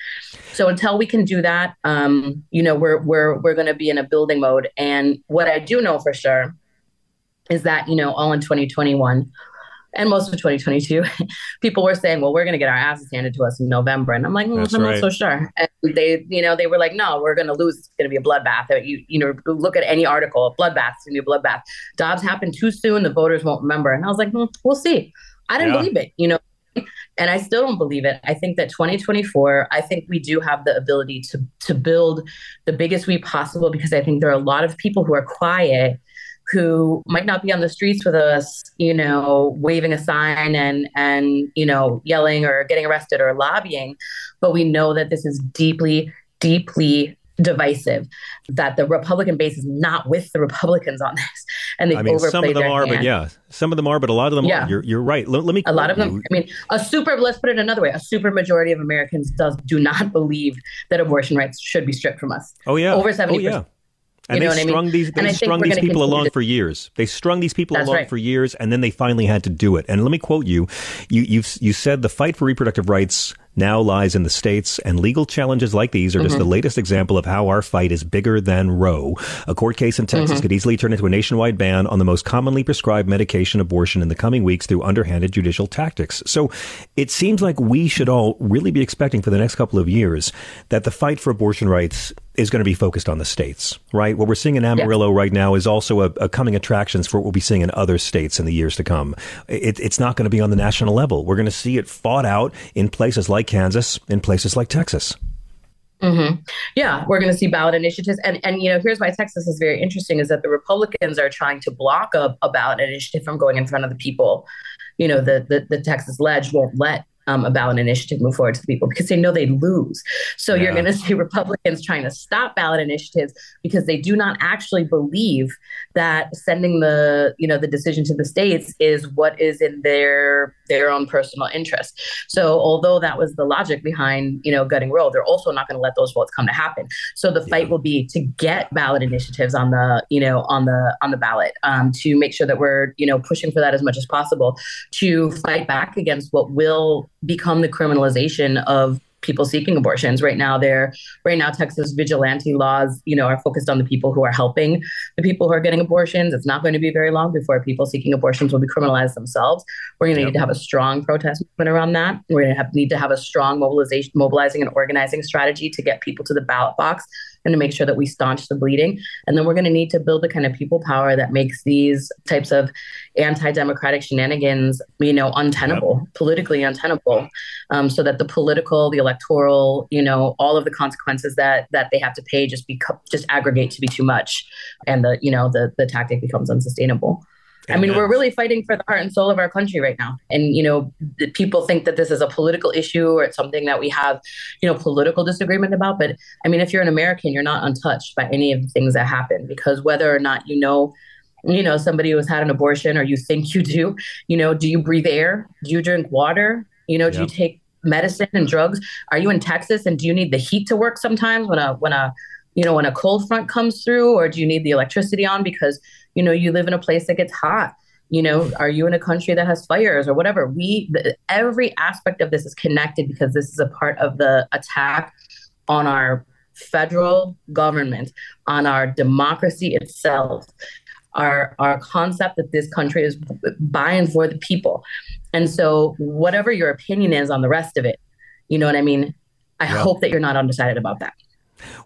S9: So until we can do that, um, you know, we're we're we're going to be in a building mode. And what I do know for sure is that you know, all in 2021 and most of 2022, people were saying, "Well, we're going to get our asses handed to us in November," and I'm like, mm, I'm
S10: right.
S9: not so sure. They you know they were like no we're going to lose. It's going to be a bloodbath. You you know look at any article bloodbath it's going to be a bloodbath. Dobbs happened too soon the voters won't remember. And i was like hmm, we'll see. I didn't yeah. believe it you know and i still don't believe it. I think that 2024 i think we do have the ability to to build the biggest we possible because i think there are a lot of people who are quiet who might not be on the streets with us, you know, waving a sign and and you know, yelling or getting arrested or lobbying, but we know that this is deeply deeply divisive that the republican base is not with the republicans on this and they I mean,
S2: some of them are hand. but yeah some of them are but a lot of them yeah. are you're, you're right let, let me
S9: a lot of them you. i mean a super let's put it another way a super majority of americans does do not believe that abortion rights should be stripped from us
S2: oh yeah
S9: over 70
S2: oh, yeah and they strung I mean? these they strung these people along to... for years. They strung these people That's along right. for years, and then they finally had to do it. And let me quote you: you you you said the fight for reproductive rights now lies in the states, and legal challenges like these are mm-hmm. just the latest example of how our fight is bigger than Roe. A court case in Texas mm-hmm. could easily turn into a nationwide ban on the most commonly prescribed medication abortion in the coming weeks through underhanded judicial tactics. So it seems like we should all really be expecting for the next couple of years that the fight for abortion rights is going to be focused on the states, right? What we're seeing in Amarillo right now is also a, a, coming attractions for what we'll be seeing in other states in the years to come. It, it's not going to be on the national level. We're going to see it fought out in places like Kansas, in places like Texas.
S9: Mm-hmm. Yeah, we're going to see ballot initiatives, and and you know here's why Texas is very interesting: is that the Republicans are trying to block a, a ballot initiative from going in front of the people. You know, the the, the Texas Ledge won't let um, a ballot initiative move forward to the people because they know they lose. So yeah. you're going to see Republicans trying to stop ballot initiatives because they do not actually believe that sending the you know the decision to the states is what is in their their own personal interest. So although that was the logic behind you know gutting Roe, they're also not going to let those votes come to happen. So the fight yeah. will be to get ballot initiatives on the you know on the on the ballot um, to make sure that we're you know pushing for that as much as possible to fight back against what will become the criminalization of people seeking abortions. Right now they're right now texas vigilante laws you know are focused on the people who are helping the people who are getting abortions. It's not going to be very long before people seeking abortions will be criminalized themselves. We're going to yep. need to have a strong protest movement around that. We're going to have, need to have a strong mobilization mobilizing and organizing strategy to get people to the ballot box and to make sure that we staunch the bleeding. And then we're going to need to build the kind of people power that makes these types of anti-democratic shenanigans, you know, untenable, yep. politically untenable, um, so that the political, the electoral, you know, all of the consequences that that they have to pay just become just aggregate to be too much, and the you know the the tactic becomes unsustainable. I mean, we're really fighting for the heart and soul of our country right now. And, you know, people think that this is a political issue or it's something that we have, you know, political disagreement about. But I mean, if you're an American, you're not untouched by any of the things that happen because whether or not you know, you know, somebody who has had an abortion or you think you do, you know, do you breathe air? Do you drink water? You know, do yep. you take medicine and drugs? Are you in Texas and do you need the heat to work sometimes when a, when a, you know, when a cold front comes through or do you need the electricity on because you know you live in a place that gets hot you know are you in a country that has fires or whatever? We the, every aspect of this is connected because this is a part of the attack on our federal government on our democracy itself our our concept that this country is by and for the people. And so whatever your opinion is on the rest of it you know what i mean? I yeah. hope that you're not undecided about that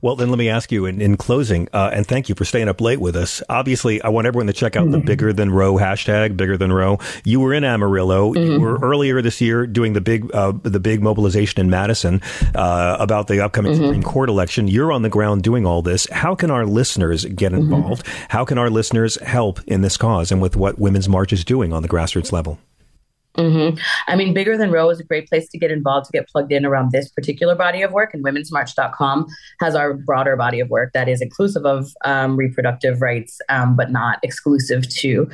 S2: well, then let me ask you in, in closing, uh, and thank you for staying up late with us. Obviously, I want everyone to check out mm-hmm. the Bigger Than Roe hashtag, Bigger Than Roe. You were in Amarillo. Mm-hmm. You were earlier this year doing the big uh, the big mobilization in Madison uh, about the upcoming mm-hmm. Supreme Court election. You're on the ground doing all this. How can our listeners get mm-hmm. involved? How can our listeners help in this cause and with what Women's March is doing on the grassroots level?
S9: Mm-hmm. I mean, Bigger Than Roe is a great place to get involved, to get plugged in around this particular body of work. And womensmarch.com has our broader body of work that is inclusive of um, reproductive rights, um, but not exclusive to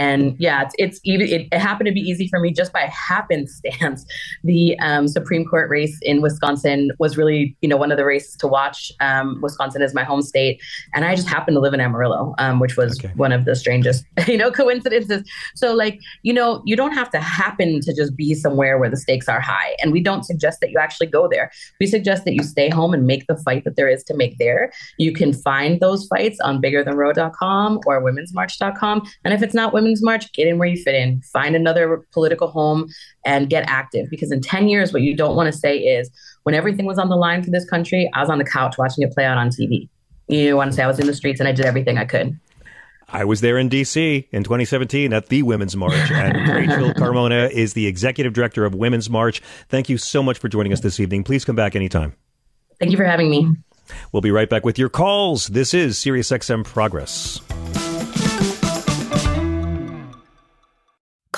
S9: and yeah, it's, it's even it, it, happened to be easy for me just by happenstance. The um, Supreme Court race in Wisconsin was really you know one of the races to watch. Um, Wisconsin is my home state, and I just happened to live in Amarillo, um, which was okay. one of the strangest you know coincidences. So like you know you don't have to happen to just be somewhere where the stakes are high, and we don't suggest that you actually go there. We suggest that you stay home and make the fight that there is to make there. You can find those fights on biggerthanroe.com or womensmarch.com, and if it's not women Women's March, get in where you fit in, find another political home and get active. Because in 10 years, what you don't want to say is when everything was on the line for this country, I was on the couch watching it play out on TV. You want to say I was in the streets and I did everything I could.
S2: I was there in D.C. in 2017 at the Women's March, and Rachel Carmona is the executive director of Women's March. Thank you so much for joining us this evening. Please come back anytime.
S9: Thank you for having me.
S2: We'll be right back with your calls. This is SiriusXM Progress.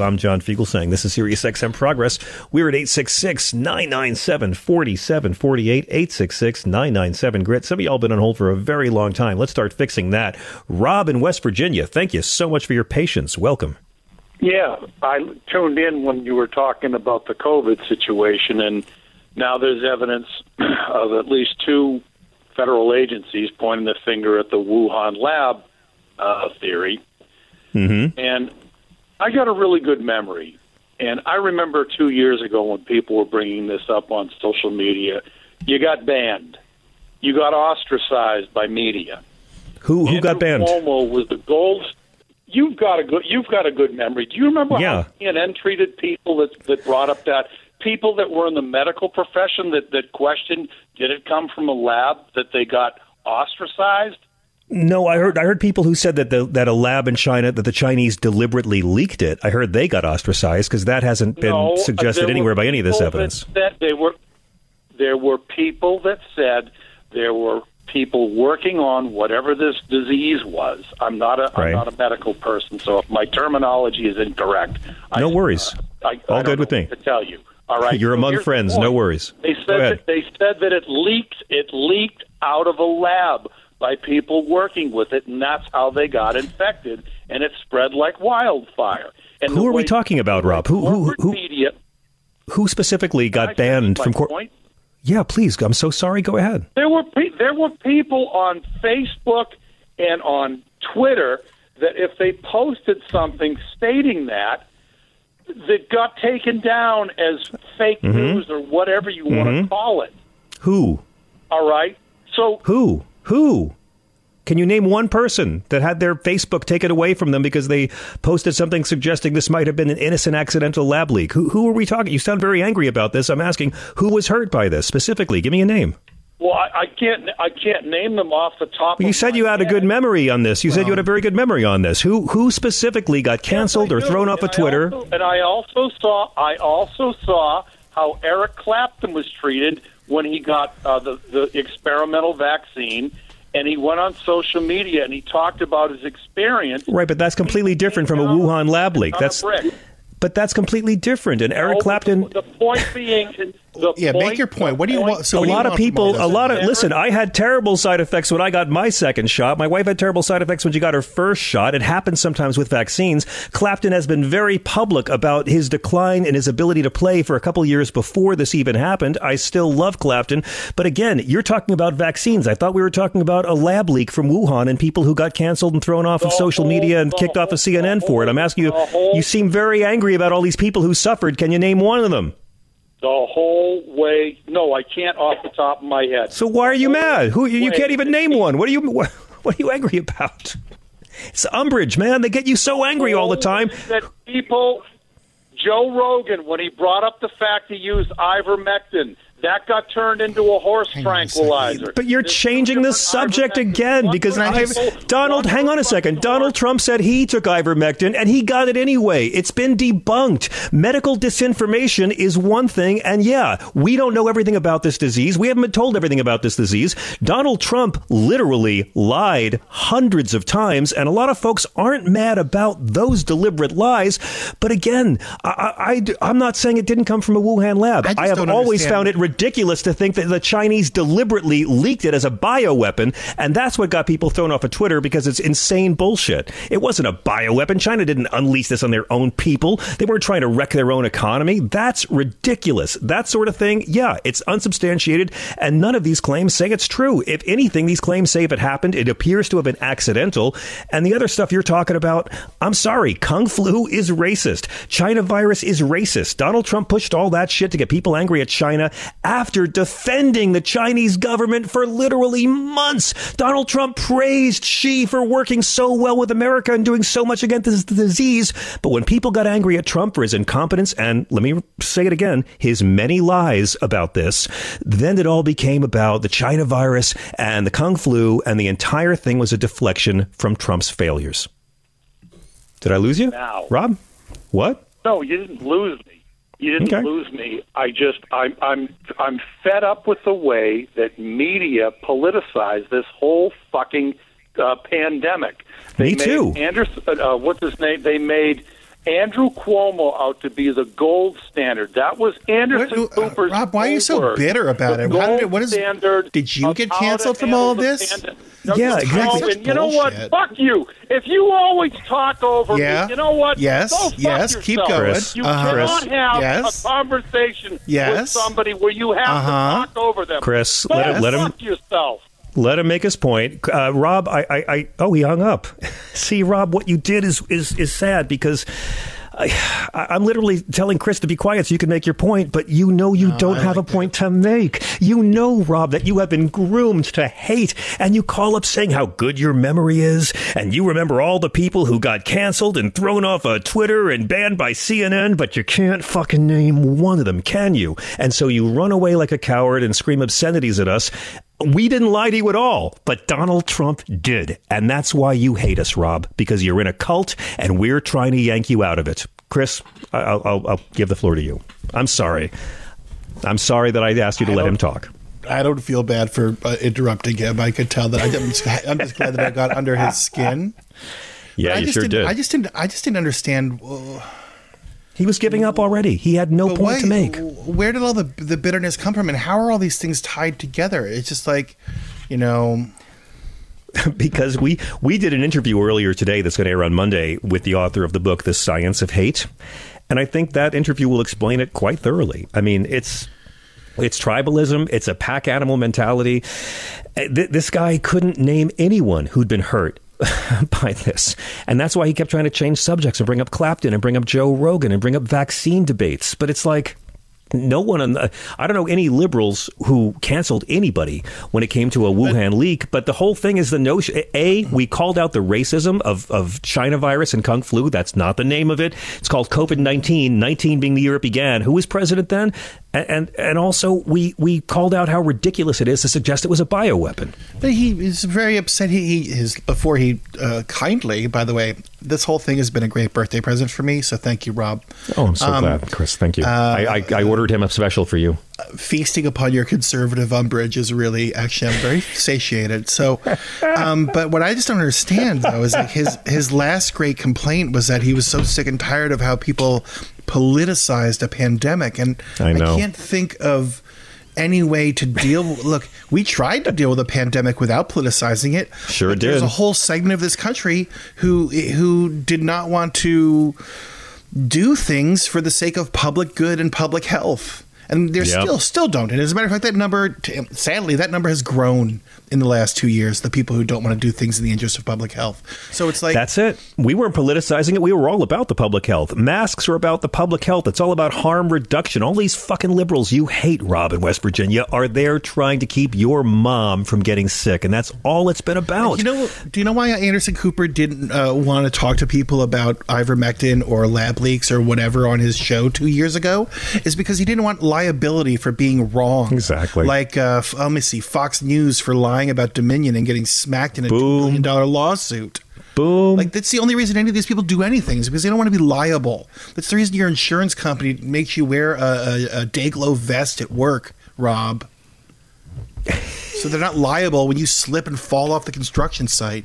S2: I'm John Fugelsang this is Sirius XM Progress. We're at 866 997 4748. 866 997 Grit. Some of y'all been on hold for a very long time. Let's start fixing that. Rob in West Virginia, thank you so much for your patience. Welcome.
S11: Yeah, I tuned in when you were talking about the COVID situation, and now there's evidence of at least two federal agencies pointing the finger at the Wuhan lab uh, theory.
S2: Mm-hmm.
S11: And I got a really good memory. And I remember two years ago when people were bringing this up on social media, you got banned. You got ostracized by media.
S2: Who who
S11: Andrew
S2: got banned?
S11: Cuomo was the gold. You've got a good. You've got a good memory. Do you remember
S2: Yeah.
S11: how CNN treated people that that brought up that people that were in the medical profession that that questioned did it come from a lab that they got ostracized?
S2: No, I heard I heard people who said that the, that a lab in China that the Chinese deliberately leaked it. I heard they got ostracized because that hasn't been
S11: No,
S2: uh,
S11: suggested
S2: anywhere by any of this evidence.
S11: That they were there were people that said there were people working on whatever this disease was. I'm not a
S2: Right.
S11: am not a medical person, so if my terminology is incorrect,
S2: No worries.
S11: I,
S2: All
S11: I
S2: good with me.
S11: To tell you, all right.
S2: You're
S11: So
S2: among friends. No worries.
S11: They said that they said that it leaked. It leaked out of a lab by people working with it, and that's how they got infected, and it spread like wildfire. And
S2: Who are we talking about, Rob? Who who who,
S11: media
S2: who specifically got banned from court? Yeah, please. I'm so sorry. Go ahead.
S11: There were pe- there were people on Facebook and on Twitter that if they posted something stating that, that got taken down as fake
S2: Mhm.
S11: news or whatever you want
S2: Mhm.
S11: to call it.
S2: Who?
S11: All right. So
S2: Who? Who? Can you name one person that had their Facebook taken away from them because they posted something suggesting this might have been an innocent accidental lab leak? Who, who are we talking? You sound very angry about this. I'm asking who was hurt by this specifically. Give me a name.
S11: well, I, I can't I can't name them off the top.
S2: Well, you said you had a good memory on this. You said you had a very good memory on this. Who who specifically got canceled or thrown off of Twitter?
S11: And I also saw I also saw how Eric Clapton was treated when he got uh, the the experimental vaccine, and he went on social media and he talked about his experience.
S2: Right, but that's completely different from a Wuhan lab leak.
S11: a
S2: That's
S11: brick.
S2: but that's completely different. And Eric
S11: No,
S2: Clapton.
S11: The point being,
S3: Yeah,
S11: point,
S3: make your point. What do you want? So
S2: a
S3: what do you
S2: lot of
S3: want from all
S2: people, a lot of listen. I had terrible side effects when I got my second shot. My wife had terrible side effects when she got her first shot. It happens sometimes with vaccines. Clapton has been very public about his decline in his ability to play for a couple years before this even happened. I still love Clapton, but again, you're talking about vaccines. I thought we were talking about a lab leak from Wuhan and people who got canceled and thrown off of social media and kicked off of CNN for it. I'm asking you. You seem very angry about all these people who suffered. Can you name one of them?
S11: The whole way. No, I can't off the top of my head.
S2: So why are you mad? Who you, you can't even name one. What are you what, what are you angry about? It's umbrage, man. They get you so angry all the time.
S11: that people Joe Rogan when he brought up the fact he used ivermectin That got turned into a horse tranquilizer.
S2: But you're changing the subject again because I've, Donald, hang on a second. Donald Trump said he took ivermectin and he got it anyway. It's been debunked. Medical disinformation is one thing, and yeah, we don't know everything about this disease. We haven't been told everything about this disease. Donald Trump literally lied hundreds of times, and a lot of folks aren't mad about those deliberate lies. But again, I, I, am not saying it didn't come from a Wuhan lab. I, I have always
S3: understand.
S2: found it ridiculous to think that the Chinese deliberately leaked it as a bioweapon, and that's what got people thrown off of Twitter because it's insane bullshit. It wasn't a bioweapon. China didn't unleash this on their own people. They weren't trying to wreck their own economy. That's ridiculous. That sort of thing, yeah, it's unsubstantiated, and none of these claims say it's true. If anything, these claims say if it happened, it appears to have been accidental. And the other stuff you're talking about, I'm sorry, Kung Flu is racist. China virus is racist. Donald Trump pushed all that shit to get people angry at China after defending the Chinese government for literally months. Donald Trump praised Xi for working so well with America and doing so much against this disease. But when people got angry at Trump for his incompetence and, let me say it again, his many lies about this, then it all became about the China virus and the Kung flu, and the entire thing was a deflection from Trump's failures. Did I lose you?
S11: Now.
S2: Rob? What?
S11: No, you didn't lose me. You didn't
S2: Okay.
S11: lose me. I just I'm I'm I'm fed up with the way that media politicized this whole fucking uh, pandemic. They
S2: Me
S11: made
S2: too.
S11: Anderson, uh, uh, what's his name? They made Andrew Cuomo out to be the gold standard. That was Anderson Cooper's
S3: Rob, why are you so
S11: word.
S3: bitter about it? How did what is-
S11: standard
S3: did you get canceled from all of this?
S11: No,
S3: Yeah, exactly.
S11: And you know what? Fuck you. If you always talk over
S3: Yeah.
S11: me, you know what?
S3: Yes,
S11: Go fuck
S3: yes, keep
S11: yourself.
S3: going.
S2: Chris,
S11: You
S3: Uh-huh.
S11: cannot
S2: Chris.
S11: have
S3: Yes.
S11: a conversation with
S3: Yes.
S11: somebody where you have
S3: Uh-huh.
S11: to talk over them.
S2: Chris,
S11: Go
S2: let him- let him-
S11: fuck yourself.
S2: Let him make his point. Uh, Rob, I, I, I, oh, he hung up. See, Rob, what you did is is is sad because. I, I'm literally telling Chris to be quiet so you can make your point, but you know you don't have a point to make. You know, Rob, that you have been groomed to hate, and you call up saying how good your memory is, and you remember all the people who got canceled and thrown off of Twitter and banned by CNN, but you can't fucking name one of them, can you? And so you run away like a coward and scream obscenities at us. We didn't lie to you at all, but Donald Trump did. And that's why you hate us, Rob, because you're in a cult and we're trying to yank you out of it. Chris, I'll, I'll, I'll give the floor to you. I'm sorry. I'm sorry that I asked you to
S3: I
S2: let him talk.
S3: I don't feel bad for uh, interrupting him. I could tell that. I am just, I'm just glad that I got under his skin.
S2: Yeah,
S3: I
S2: you
S3: just
S2: sure
S3: didn't,
S2: did.
S3: I just didn't. I just didn't understand. uh,
S2: he was giving up already. He had no
S3: but
S2: point
S3: why-
S2: to make.
S3: Where did all the the bitterness come from, and how are all these things tied together? It's just like, you know,
S2: because we we did an interview earlier today that's going to air on Monday with the author of the book The Science of Hate. And I think that interview will explain it quite thoroughly. I mean, it's it's tribalism, it's a pack animal mentality. Uh, This guy couldn't name anyone who'd been hurt by this. And that's why he kept trying to change subjects and bring up Clapton and bring up Joe Rogan and bring up vaccine debates. But it's like no one on the, I don't know any liberals who canceled anybody when it came to a Wuhan leak, but the whole thing is the notion A, we called out the racism of, of China virus and Kung flu. That's not the name of it. It's called COVID 19, 19 being the year it began. Who was president then? And, and and also we we called out how ridiculous it is to suggest it was a bioweapon.
S3: But he is very upset. He, he his before he uh, kindly, by the way, this whole thing has been a great birthday present for me. So thank you, Rob.
S2: Oh, I'm so
S3: Um,
S2: glad, Chris. Thank you.
S3: uh,
S2: I, I, I ordered him a special for you.
S3: feasting upon your conservative umbrage is really actually I'm very satiated. So, um, but what I just don't understand though is like his his last great complaint was that he was so sick and tired of how people politicized a pandemic, and
S2: I know.
S3: can't think of any way to deal. Look, we tried to deal with a pandemic without politicizing it.
S2: Sure
S3: but There's a whole segment of this country who who did not want to do things for the sake of public good and public health. And they're
S2: Yep.
S3: still still don't. And as a matter of fact, that number, sadly, that number has grown in the last two years. The people who don't want to do things in the interest of public health. So it's like
S2: That's it. We weren't politicizing it. We were all about the public health. Masks are about the public health. It's all about harm reduction. All these fucking liberals you hate, Rob, in West Virginia, are there trying to keep your mom from getting sick. And that's all it's been about.
S3: You know, do you know why Anderson Cooper didn't uh, want to talk to people about ivermectin or lab leaks or whatever on his show two years ago? Is because he didn't want liability for being wrong.
S2: Exactly.
S3: Like, uh, let me see, Fox News for lying about Dominion and getting smacked in a billion dollar lawsuit.
S2: Boom.
S3: Like, that's the only reason any of these people do anything is because they don't want to be liable. That's the reason your insurance company makes you wear a, a, a Day-Glo vest at work, Rob. so they're not liable when you slip and fall off the construction site.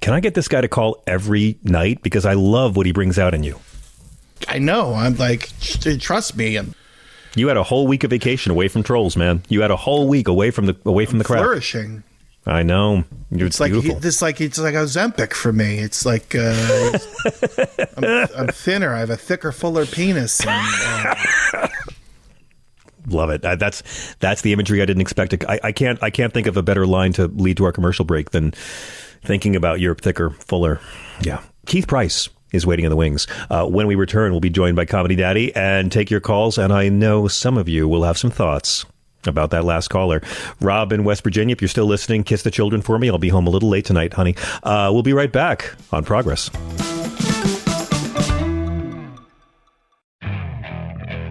S2: Can I get this guy to call every night because I love what he brings out in you?
S3: I know. I'm like, trust me. I'm
S2: You had a whole week of vacation away from trolls, man. You had a whole week away from the away from the crowd.
S3: flourishing.
S2: I know. You're
S3: It's like
S2: beautiful.
S3: it's like it's like Ozempic for me. It's like uh, I'm, I'm thinner. I have a thicker, fuller penis. And, uh,
S2: Love it. Uh, that's that's the imagery I didn't expect. To, I, I can't I can't think of a better line to lead to our commercial break than thinking about your thicker, fuller. Yeah, Keith Price is waiting in the wings. Uh, when we return, we'll be joined by Comedy Daddy and take your calls. And I know some of you will have some thoughts about that last caller. Rob in West Virginia, if you're still listening, kiss the children for me. I'll be home a little late tonight, honey. Uh, we'll be right back on Progress.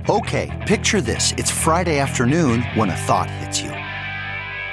S12: Okay, picture this. It's Friday afternoon when a thought hits you.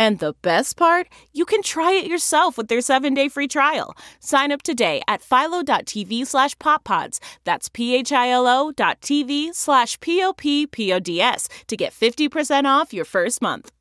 S13: And the best part? You can try it yourself with their 7-day free trial. Sign up today at philo.tv slash poppods. That's p-h-i-l-o dot tv slash p-o-p-p-o-d-s to get 50% off your first month.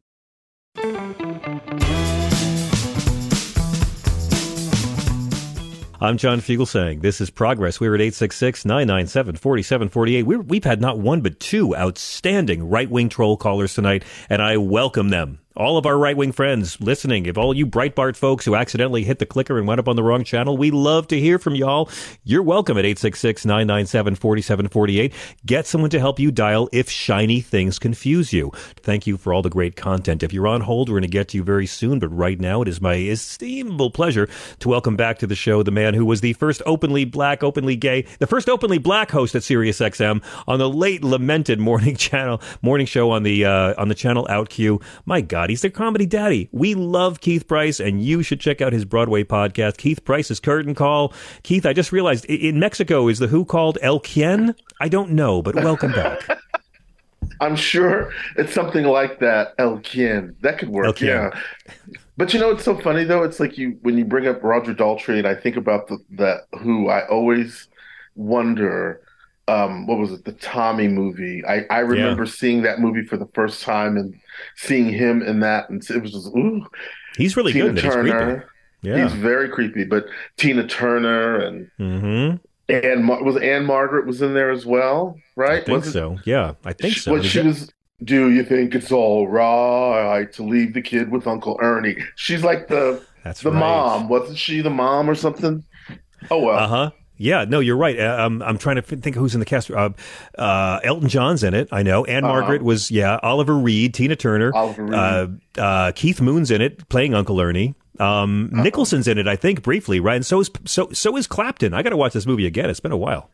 S2: I'm John Fugelsang. This is Progress. We're at 866 997 4748. We've had not one but two outstanding right wing troll callers tonight, and I welcome them. All of our right wing friends listening, if all you Breitbart folks who accidentally hit the clicker and went up on the wrong channel, we love to hear from y'all. You're welcome at 866 997 4748. Get someone to help you dial if shiny things confuse you. Thank you for all the great content. If you're on hold, we're going to get to you very soon, but right now it is my estimable pleasure to welcome back to the show the man who was the first openly black, openly gay, the first openly black host at SiriusXM on the late lamented morning channel, morning show on the, uh, on the channel OutQ. My God, he's the comedy daddy. We love Keith Price, and you should check out his Broadway podcast, Keith Price's Curtain Call. Keith, I just realized in Mexico, is the Who called El Quien? I don't know, but welcome back.
S14: I'm sure it's something like that. El Quien. That could work.
S2: El Quien.
S14: Yeah. But you know, it's so funny though. It's like you when you bring up Roger Daltrey, and I think about the that Who. I always wonder. Um, what was it? The Tommy movie. I, I remember seeing that movie for the first time and seeing him in that, and it was just ooh.
S2: He's really
S14: Tina
S2: good. it. He's
S14: Turner.
S2: Yeah.
S14: He's very creepy. But Tina Turner and
S2: Mm-hmm.
S14: and Mar- was Ann-Margret was in there as well, right?
S2: I think
S14: Was it-
S2: so. Yeah, I think so.
S14: What she
S2: that-
S14: was. Do you think it's all right to leave the kid with Uncle Ernie? She's like the
S2: That's
S14: the
S2: right.
S14: mom. Wasn't she the mom or something? Oh well.
S2: Uh huh. Yeah, no, you're right. Uh, Um, I'm trying to think who's in the cast. Uh, uh, Elton John's in it. I know. Anne
S14: Uh-huh.
S2: Margaret was. Yeah. Oliver Reed, Tina Turner.
S14: Oliver Reed.
S2: Uh, uh, Keith Moon's in it, playing Uncle Ernie. Um,
S14: Uh-huh.
S2: Nicholson's in it, I think, briefly. Right, and so is so so is Clapton. I got to watch this movie again. It's been a while.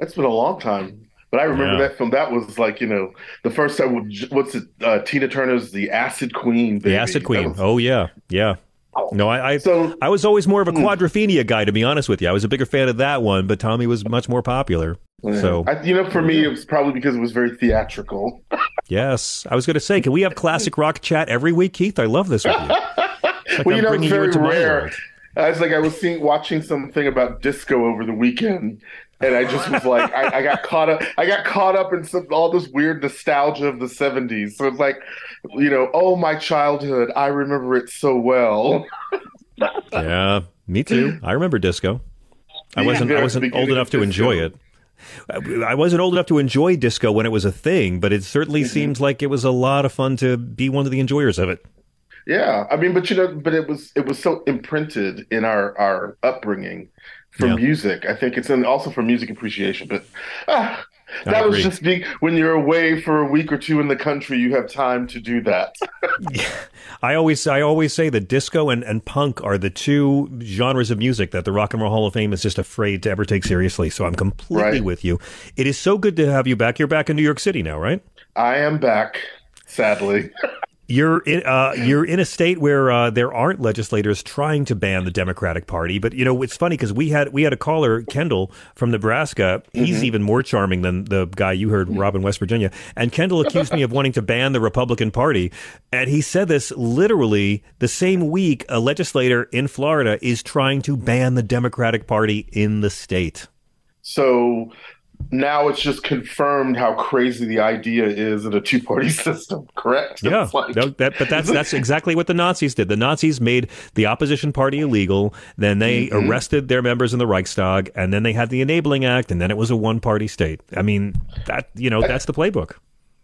S14: That's been a long time. But I remember
S2: Yeah.
S14: that film. That was like you know the first time. What's it? Uh, Tina Turner's The Acid Queen. Baby.
S2: The Acid Queen.
S14: was-
S2: Oh yeah, yeah. No, I I,
S14: So-
S2: I was always more of a hmm. Quadrophenia guy, to be honest with you. I was a bigger fan of that one, but Tommy was much more popular. So
S14: I, you know, for me, it was probably because it was very theatrical.
S2: yes, I was going to say, can we have classic rock chat every week, Keith? I love this with you. It's like
S14: well,
S2: I'm
S14: you know, it's
S2: bringing
S14: very
S2: into my
S14: rare. I was like, I was seeing watching something about disco over the weekend, and I just was like, I, I, got caught up. I got caught up in some, all this weird nostalgia of the '70s. So it's like, you know, oh my childhood, I remember it so well.
S2: yeah, me too. I remember disco. I wasn't. I wasn't old enough to enjoy it. I wasn't old enough to enjoy disco when it was a thing, but it certainly mm-hmm. seems like it was a lot of fun to be one of the enjoyers of it.
S14: Yeah, I mean, but you know, but it was it was so imprinted in our our upbringing for yeah. music. I think it's in also for music appreciation. But ah, that was just me. When you're away for a week or two in the country, you have time to do that.
S2: yeah. I always I always say that disco and, and punk are the two genres of music that the Rock and Roll Hall of Fame is just afraid to ever take seriously. So I'm completely right. with you. It is so good to have you back. You're back in New York City now, right?
S14: I am back. Sadly.
S2: You're in, uh, you're in a state where uh, there aren't legislators trying to ban the Democratic Party, but you know it's funny because we had we had a caller Kendall from Nebraska. He's mm-hmm. even more charming than the guy you heard, Rob in West Virginia. And Kendall accused me of wanting to ban the Republican Party, and he said this literally the same week a legislator in Florida is trying to ban the Democratic Party in the state.
S14: So now it's just confirmed how crazy the idea is in a two party system, correct?
S2: Yeah. Like, that, but that's that's exactly what the Nazis did. The Nazis made the opposition party illegal, then they mm-hmm. arrested their members in the Reichstag, and then they had the Enabling Act, and then it was a one party state. I mean, that you know, that's the playbook.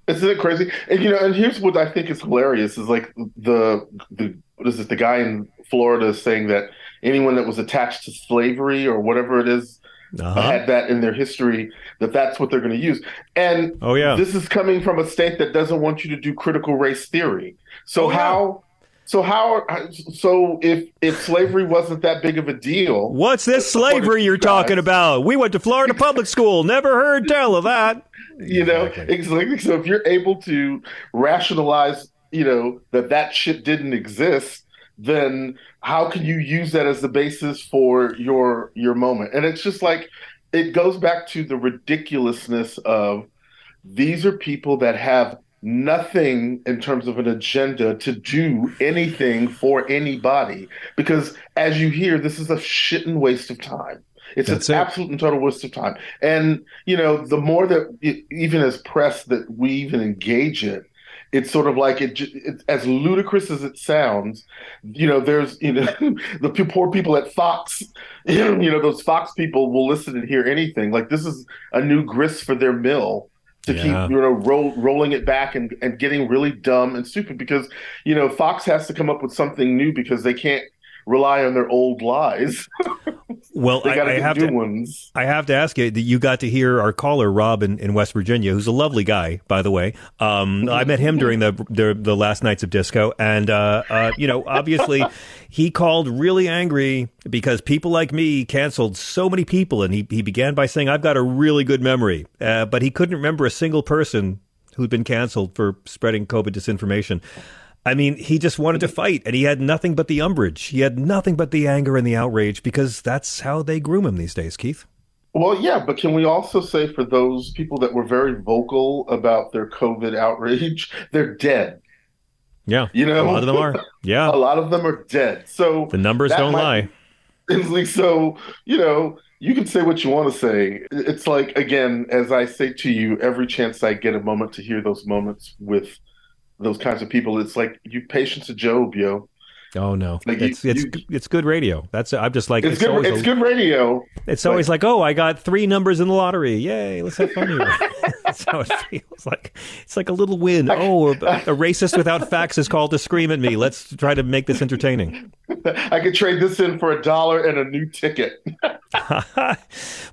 S14: Isn't it crazy? And you know, and here's what I think is hilarious is like the the what is it, the guy in Florida saying that anyone that was attached to slavery or whatever it is uh-huh. had that in their history that that's what they're going to use. And
S2: oh yeah,
S14: this is coming from a state that doesn't want you to do critical race theory. So oh, how? Yeah. So how? So if if slavery wasn't that big of a deal,
S2: what's this slavery you're talking about? We went to Florida public school. Never heard tell of that.
S14: You know, exactly. So if you're able to rationalize, you know, that that shit didn't exist, then how can you use that as the basis for your your moment? And it's just like it goes back to the ridiculousness of these are people that have nothing in terms of an agenda to do anything for anybody because as you hear this is a shit and waste of time it's That's an it. absolute and total waste of time and you know the more that even as press that we even engage it it's sort of like it, it, as ludicrous as it sounds you know there's you know the poor people at fox you know those fox people will listen and hear anything like this is a new grist for their mill to yeah. keep you know roll, rolling it back and, and getting really dumb and stupid because you know fox has to come up with something new because they can't rely on their old lies.
S2: well, I, I have to.
S14: Ones.
S2: I have to ask you. that You got to hear our caller Rob in, in West Virginia, who's a lovely guy, by the way. Um, I met him during the, the, the last nights of disco, and uh, uh, you know, obviously, he called really angry because people like me canceled so many people, and he he began by saying, "I've got a really good memory," uh, but he couldn't remember a single person who'd been canceled for spreading COVID disinformation. I mean, he just wanted to fight, and he had nothing but the umbrage. He had nothing but the anger and the outrage because that's how they groom him these days, Keith.
S14: Well, yeah, but can we also say for those people that were very vocal about their COVID outrage, they're dead.
S2: Yeah,
S14: you know,
S2: a lot of them are. Yeah,
S14: a lot of them are dead. So
S2: the numbers don't might,
S14: lie. so you know, you can say what you want to say. It's like again, as I say to you, every chance I get a moment to hear those moments with those kinds of people. It's like you patience of Job, yo.
S2: Oh no, like it's you, it's you, it's good radio. That's I'm just like
S14: it's, it's good. It's a, good radio.
S2: It's always like, oh, I got three numbers in the lottery. Yay, let's have fun here. That's how it feels like. It's like a little win. Oh, a, a racist without facts is called to scream at me. Let's try to make this entertaining.
S14: I could trade this in for a dollar and a new ticket.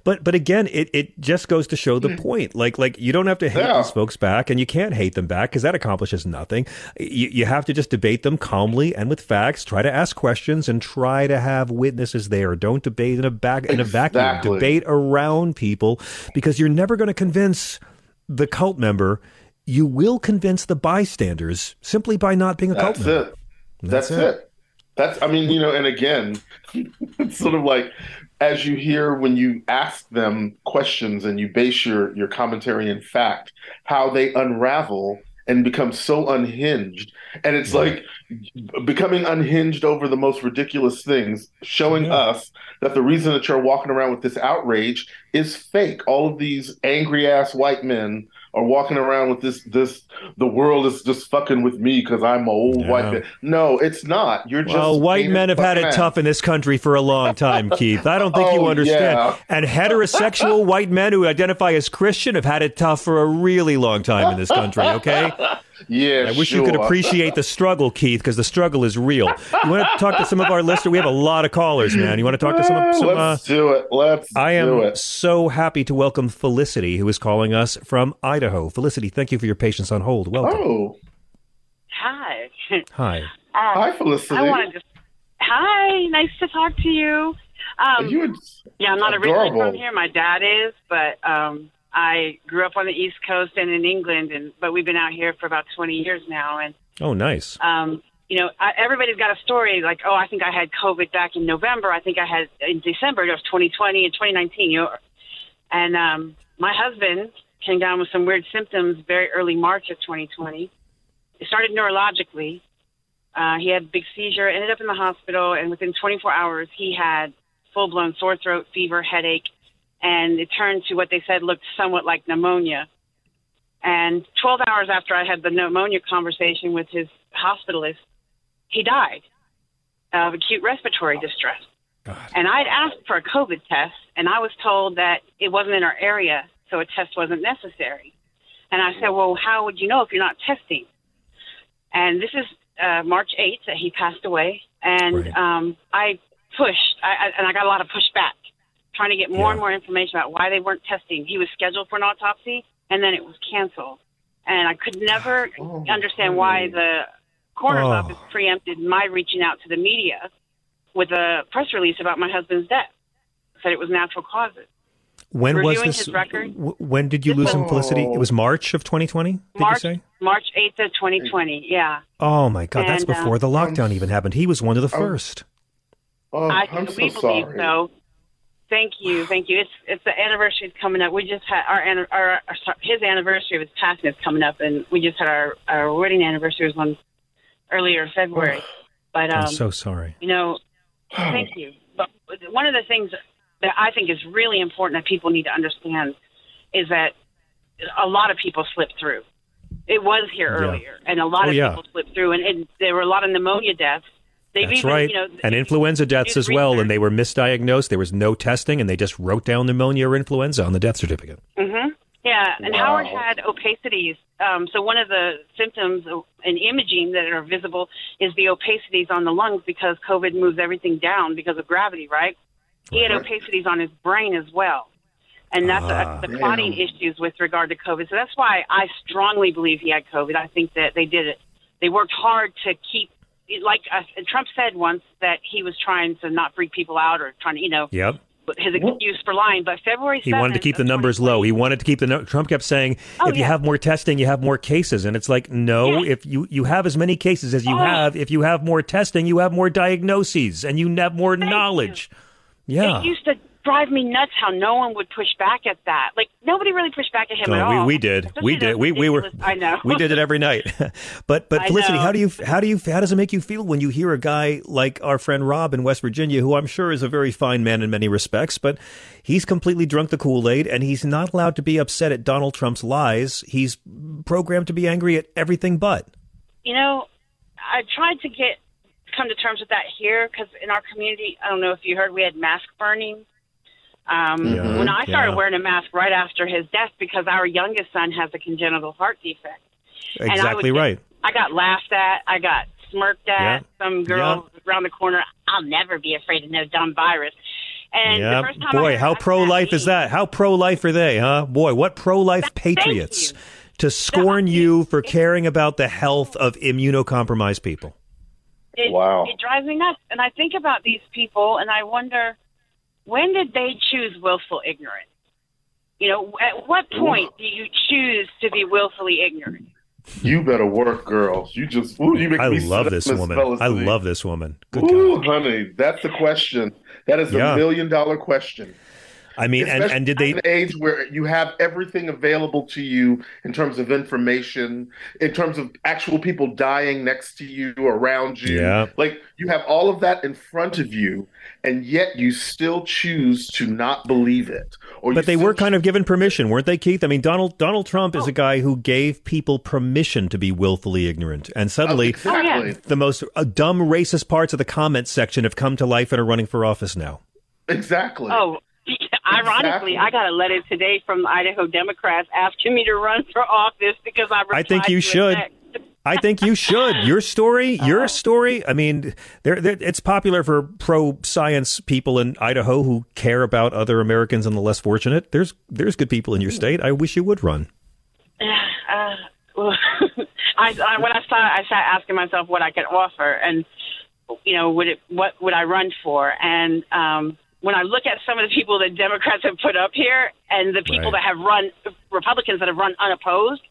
S2: but but again, it, it just goes to show the point. Like like you don't have to hate yeah. these folks back, and you can't hate them back because that accomplishes nothing. You you have to just debate them calmly and with facts. Try to ask questions and try to have witnesses there. Don't debate in a back in a vacuum. Exactly. Debate around people because you're never going to convince the cult member. You will convince the bystanders simply by not being a
S14: That's
S2: cult member.
S14: That's it. That's, That's it. it. That's I mean, you know, and again, it's sort of like as you hear when you ask them questions and you base your your commentary in fact, how they unravel and become so unhinged. And it's like becoming unhinged over the most ridiculous things, showing
S2: Yeah.
S14: us that the reason that you're walking around with this outrage is fake. All of these angry ass white men are walking around with this this the world is just fucking with me because I'm a old white man. No, it's not. You're just
S2: Well, white men have had it
S14: man.
S2: tough in this country for a long time, Keith. I don't think you
S14: Oh,
S2: understand.
S14: yeah.
S2: And heterosexual white men who identify as Christian have had it tough for a really long time in this country, okay?
S14: Yeah,
S2: I wish you could appreciate the struggle, Keith, because the struggle is real. You want to talk to some of our listeners? We have a lot of callers, man. You want to talk to some of some, uh,
S14: Let's do it. Let's
S2: I am
S14: do it.
S2: so happy to welcome Felicity, who is calling us from Idaho. Felicity, thank you for your patience on hold. Welcome.
S14: Oh,
S15: Hi.
S2: Hi.
S15: Um,
S14: Hi, Felicity.
S15: I wanted to. Hi, nice to talk to you. Um,
S14: you
S15: yeah, I'm not originally
S14: adorable.
S15: from here. My dad is, but um, I grew up on the East Coast and in England, and but we've been out here for about 20 years now. And
S2: Oh, nice.
S15: um, you know, I, everybody's got a story like, oh, I think I had COVID back in November. I think I had in December of 2020 and 2019. You know, and um, my husband came down with some weird symptoms very early March of 2020. It started neurologically. Uh, he had a big seizure, ended up in the hospital, and within 24 hours, he had full blown sore throat, fever, headache, and it turned to what they said looked somewhat like pneumonia. And 12 hours after I had the pneumonia conversation with his hospitalist, he died of acute respiratory distress. God. And I'd asked for a COVID test, and I was told that it wasn't in our area, so a test wasn't necessary. And I said, Well, how would you know if you're not testing? And this is uh, March 8th that he passed away. And um, I pushed, I, I, and I got a lot of pushback, trying to get more and more information about why they weren't testing. He was scheduled for an autopsy, and then it was canceled. And I could never understand why the coroner's
S2: Oh.
S15: office preempted my reaching out to the media with a press release about my husband's death. Said it was natural causes.
S2: When was this?
S15: his record.
S2: w- When did you lose him, Felicity? It was March of 2020, did
S15: March
S2: you say?
S15: March 8th of 2020. Yeah.
S2: Oh, my God. That's
S15: And, uh,
S2: before the lockdown even happened. He was one of the first.
S14: Oh,
S15: I
S14: I'm
S15: we
S14: so
S15: believe
S14: sorry.
S15: so. Thank you, thank you. It's it's the anniversary is coming up. We just had our, our, our his anniversary of his passing is coming up, and we just had our our wedding anniversary was on earlier February. But um,
S2: I'm so sorry.
S15: you know, thank you. But one of the things that I think is really important that people need to understand is that a lot of people slip through. It was here
S2: Yeah.
S15: earlier, and a lot
S2: Oh,
S15: of
S2: yeah.
S15: people slipped through, and, and there were a lot of pneumonia deaths. They've
S2: That's
S15: even,
S2: right.
S15: You know,
S2: and influenza deaths as well, and they were misdiagnosed. There was no testing, and they just wrote down pneumonia or influenza on the death certificate.
S15: Mm-hmm. Yeah, and
S2: Wow.
S15: Howard had opacities. Um, so one of the symptoms of- in imaging that are visible is the opacities on the lungs because COVID moves everything down because of gravity, right? He had opacities on his brain as well. And that's
S16: Ah.
S15: uh, the clotting issues with regard to COVID. So that's why I strongly believe he had COVID. I think that they did it. They worked hard to keep, like uh, Trump said once, that he was trying to not freak people out or trying to, you know,
S2: Yep.
S15: his excuse for lying. But February 7th,
S2: He wanted to keep the numbers low. He wanted to keep the. No- Trump kept saying,
S15: Oh,
S2: "If you have more testing, you have more cases." And it's like, no. If you you have as many cases as you
S15: Oh.
S2: have, if you have more testing, you have more diagnoses, and you have more knowledge. Yeah.
S15: It used to drive me nuts how no one would push back at that. Like nobody really pushed back at him
S2: Oh,
S15: at
S2: we,
S15: all.
S2: we did.
S15: Especially
S2: We did. We, we were.
S15: I know.
S2: We did it every night. but but Felicity, how do you how do you how does it make you feel when you hear a guy like our friend Rob in West Virginia, who I'm sure is a very fine man in many respects, but he's completely drunk the Kool Aid and he's not allowed to be upset at Donald Trump's lies. He's programmed to be angry at everything but.
S15: You know, I tried to get come to terms with that here because in our community, I don't know if you heard, we had mask burning. Um,
S2: Yeah.
S15: When I started
S2: Yeah.
S15: wearing a mask right after his death, because our youngest son has a congenital heart defect. And I would
S2: Exactly
S15: get-
S2: right.
S15: I got laughed at. I got smirked at.
S2: Yeah.
S15: Some girl around the corner. I'll never be afraid of no dumb virus. And
S2: yeah,
S15: the first time
S2: boy,
S15: heard
S2: how pro life is that? How pro life are they, huh? Boy, what pro life patriots to scorn you for caring about the health of immunocompromised people.
S15: It,
S14: Wow.
S15: It drives me nuts. And I think about these people and I wonder when did they choose willful ignorance? You know, at what point do you choose to be willfully ignorant?
S14: You better work, girls. You just ooh, you make
S2: I
S14: me
S2: love this woman. I love this woman. Good
S14: Ooh, honey, that's the question. That is the
S2: Yeah.
S14: million dollar question.
S2: I mean, and, and did they?
S14: in an age where you have everything available to you in terms of information, in terms of actual people dying next to you, around you.
S2: Yeah.
S14: Like you have all of that in front of you, and yet you still choose to not believe it. Or
S2: But they were kind of given permission, weren't they, Keith? I mean, Donald Donald Trump
S14: Oh.
S2: is a guy who gave people permission to be willfully ignorant, and suddenly,
S14: exactly.
S2: the most uh, dumb racist parts of the comments section have come to life and are running for office now.
S14: Exactly.
S15: Oh, ironically,
S14: Exactly.
S15: I got a letter today from Idaho Democrats asking me to run for office because I.
S2: I think you should. I think you should. Your story,
S14: Uh-huh.
S2: your story. I mean, there, there, it's popular for pro science people in Idaho who care about other Americans and the less fortunate. There's there's good people in your state. I wish you would run.
S15: Uh, well, I, I when I started, I started asking myself what I could offer, and you know, would it what would I run for? And um, when I look at some of the people that Democrats have put up here, and the people
S2: Right.
S15: that have run Republicans that have run unopposed,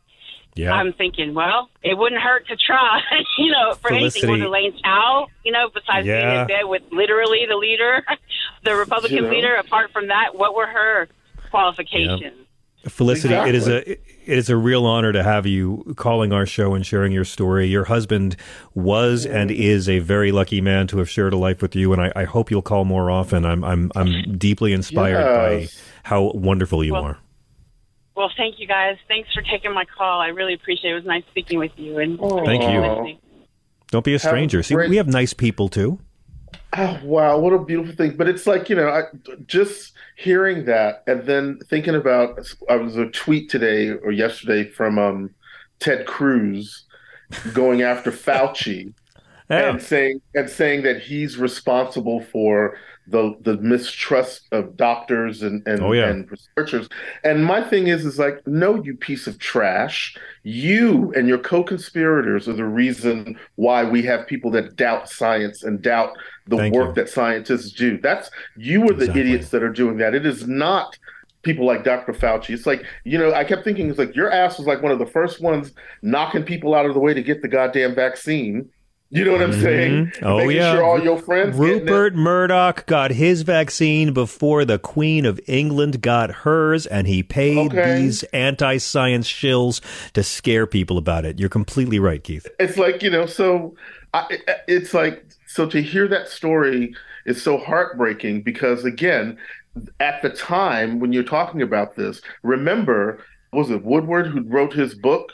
S2: Yeah.
S15: I'm thinking, well, it wouldn't hurt to try, you know, for
S2: Felicity.
S15: anything. Was Elaine Chao, you know, besides being in bed with literally the leader, the Republican
S2: You know.
S15: leader. Apart from that, what were her qualifications?
S2: Felicity, it is a it is a real honor to have you calling our show and sharing your story. Your husband was and is a very lucky man to have shared a life with you, and I, I hope you'll call more often. I'm I'm I'm deeply inspired
S14: Yes.
S2: by how wonderful you
S15: Well,
S2: are.
S15: Well, thank you guys. Thanks for taking my call. I really appreciate it. It was nice speaking with you. And
S2: Thank you.
S15: listening.
S2: Don't be a
S14: Have
S2: stranger. See,
S14: great-
S2: we have nice people too.
S14: Oh, wow, what a beautiful thing. But it's like, you know, I, just hearing that and then thinking about, I was a tweet today or yesterday from um, Ted Cruz going after Fauci and saying and saying that he's responsible for the the mistrust of doctors and and,
S2: Oh, yeah.
S14: and researchers. And my thing is is like, no, you piece of trash. You and your co-conspirators are the reason why we have people that doubt science and doubt the
S2: Thank
S14: work
S2: you.
S14: that scientists do. That's you are the idiots that are doing that. It is not people like Dr. Fauci. It's like, you know, I kept thinking it's like your ass was like one of the first ones knocking people out of the way to get the goddamn vaccine. You know what I'm saying?
S2: Mhm. Oh
S14: Making
S2: yeah,
S14: sure all your friends.
S2: Rupert Murdoch got his vaccine before the Queen of England got hers, and he paid
S14: Okay.
S2: these anti-science shills to scare people about it. You're completely right, Keith.
S14: It's like you know, so I, it's like so to hear that story is so heartbreaking because again, at the time when you're talking about this, remember was it Woodward who wrote his book?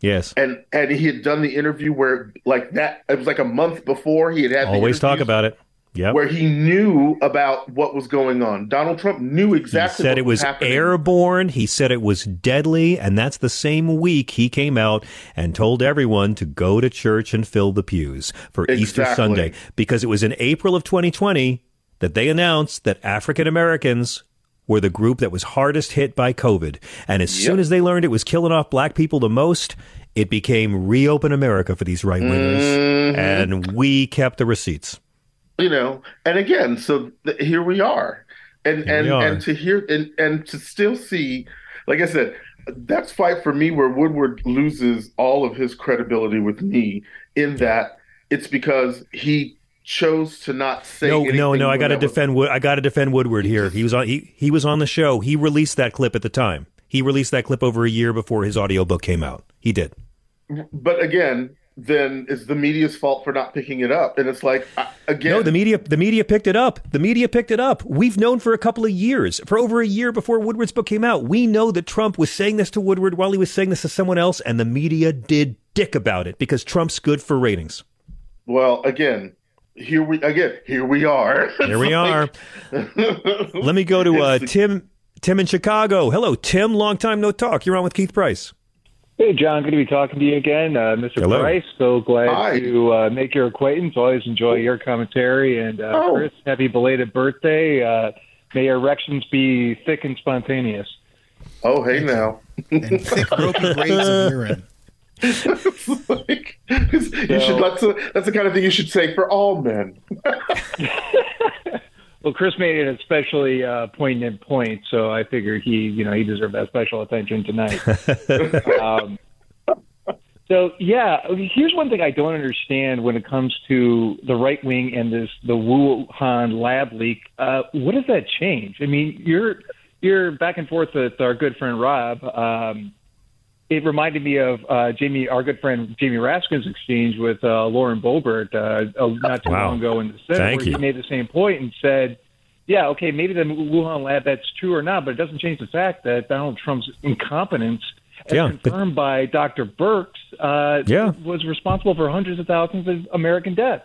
S2: Yes,
S14: and and he had done the interview where like that it was like a month before he had had the
S2: always talk about it. Yeah.
S14: where he knew about what was going on. Donald Trump knew exactly.
S2: He said it was
S14: happening.
S2: airborne. He said it was deadly. And that's the same week he came out and told everyone to go to church and fill the pews for Easter Sunday because it was in April of 2020 that they announced that African Americans were the group that was hardest hit by COVID. And as soon as they learned it was killing off black people the most, it became reopen America for these right wingers.
S14: Mhm.
S2: And we kept the receipts.
S14: you know and again so th- here we are and
S2: Here
S14: and
S2: are.
S14: and to hear and and to still see like i said that's fight for me where woodward loses all of his credibility with me in that it's because he chose to not say
S2: no, no, no. I got to defend. Wood. I got to defend Woodward here. He was on. He he was on the show. He released that clip at the time. He released that clip over a year before his audiobook came out. He did.
S14: but again then it's the media's fault for not picking it up and it's like again
S2: No, the media. The media picked it up. The media picked it up. We've known for a couple of years, for over a year before Woodward's book came out. We know that Trump was saying this to Woodward while he was saying this to someone else, and the media did dick about it because Trump's good for ratings.
S14: well again here we again here we are
S2: Here we are. Let me go to uh, Tim. Tim in Chicago. Hello, Tim. Long time no talk. You're on with Keith Price.
S16: Hey, John. Good to be talking to you again, uh, Mr.
S2: Hello.
S16: Price. So glad
S14: Hi.
S16: to uh, make your acquaintance. Always enjoy your commentary. And uh,
S14: Oh.
S16: Chris, happy belated birthday. Uh, may your erections be thick and spontaneous.
S14: oh hey now
S3: and thick ropey braids of urine.
S14: like, you should that's, a, that's the kind of thing you should say for all men
S16: Well, Chris made it a especially uh, poignant point, so I figured he, you know, he deserved that special attention tonight. um, So yeah, here's one thing I don't understand when it comes to the right wing and this the Wuhan lab leak. Uh, what does that change? I mean, you're you're back and forth with our good friend Rob. Um, it reminded me of uh, Jamie, our good friend Jamie Raskin's exchange with uh, Lauren Boebert uh, not too
S2: Wow.
S16: long ago in the Senate,
S2: Thank
S16: where
S2: you.
S16: he made the same point and said, "Yeah, okay, maybe the Wuhan lab that's true or not, but it doesn't change the fact that Donald Trump's incompetence." As
S2: Yeah, but-
S16: confirmed by Dr. Birx, uh,
S2: Yeah.
S16: was responsible for hundreds of thousands of American deaths.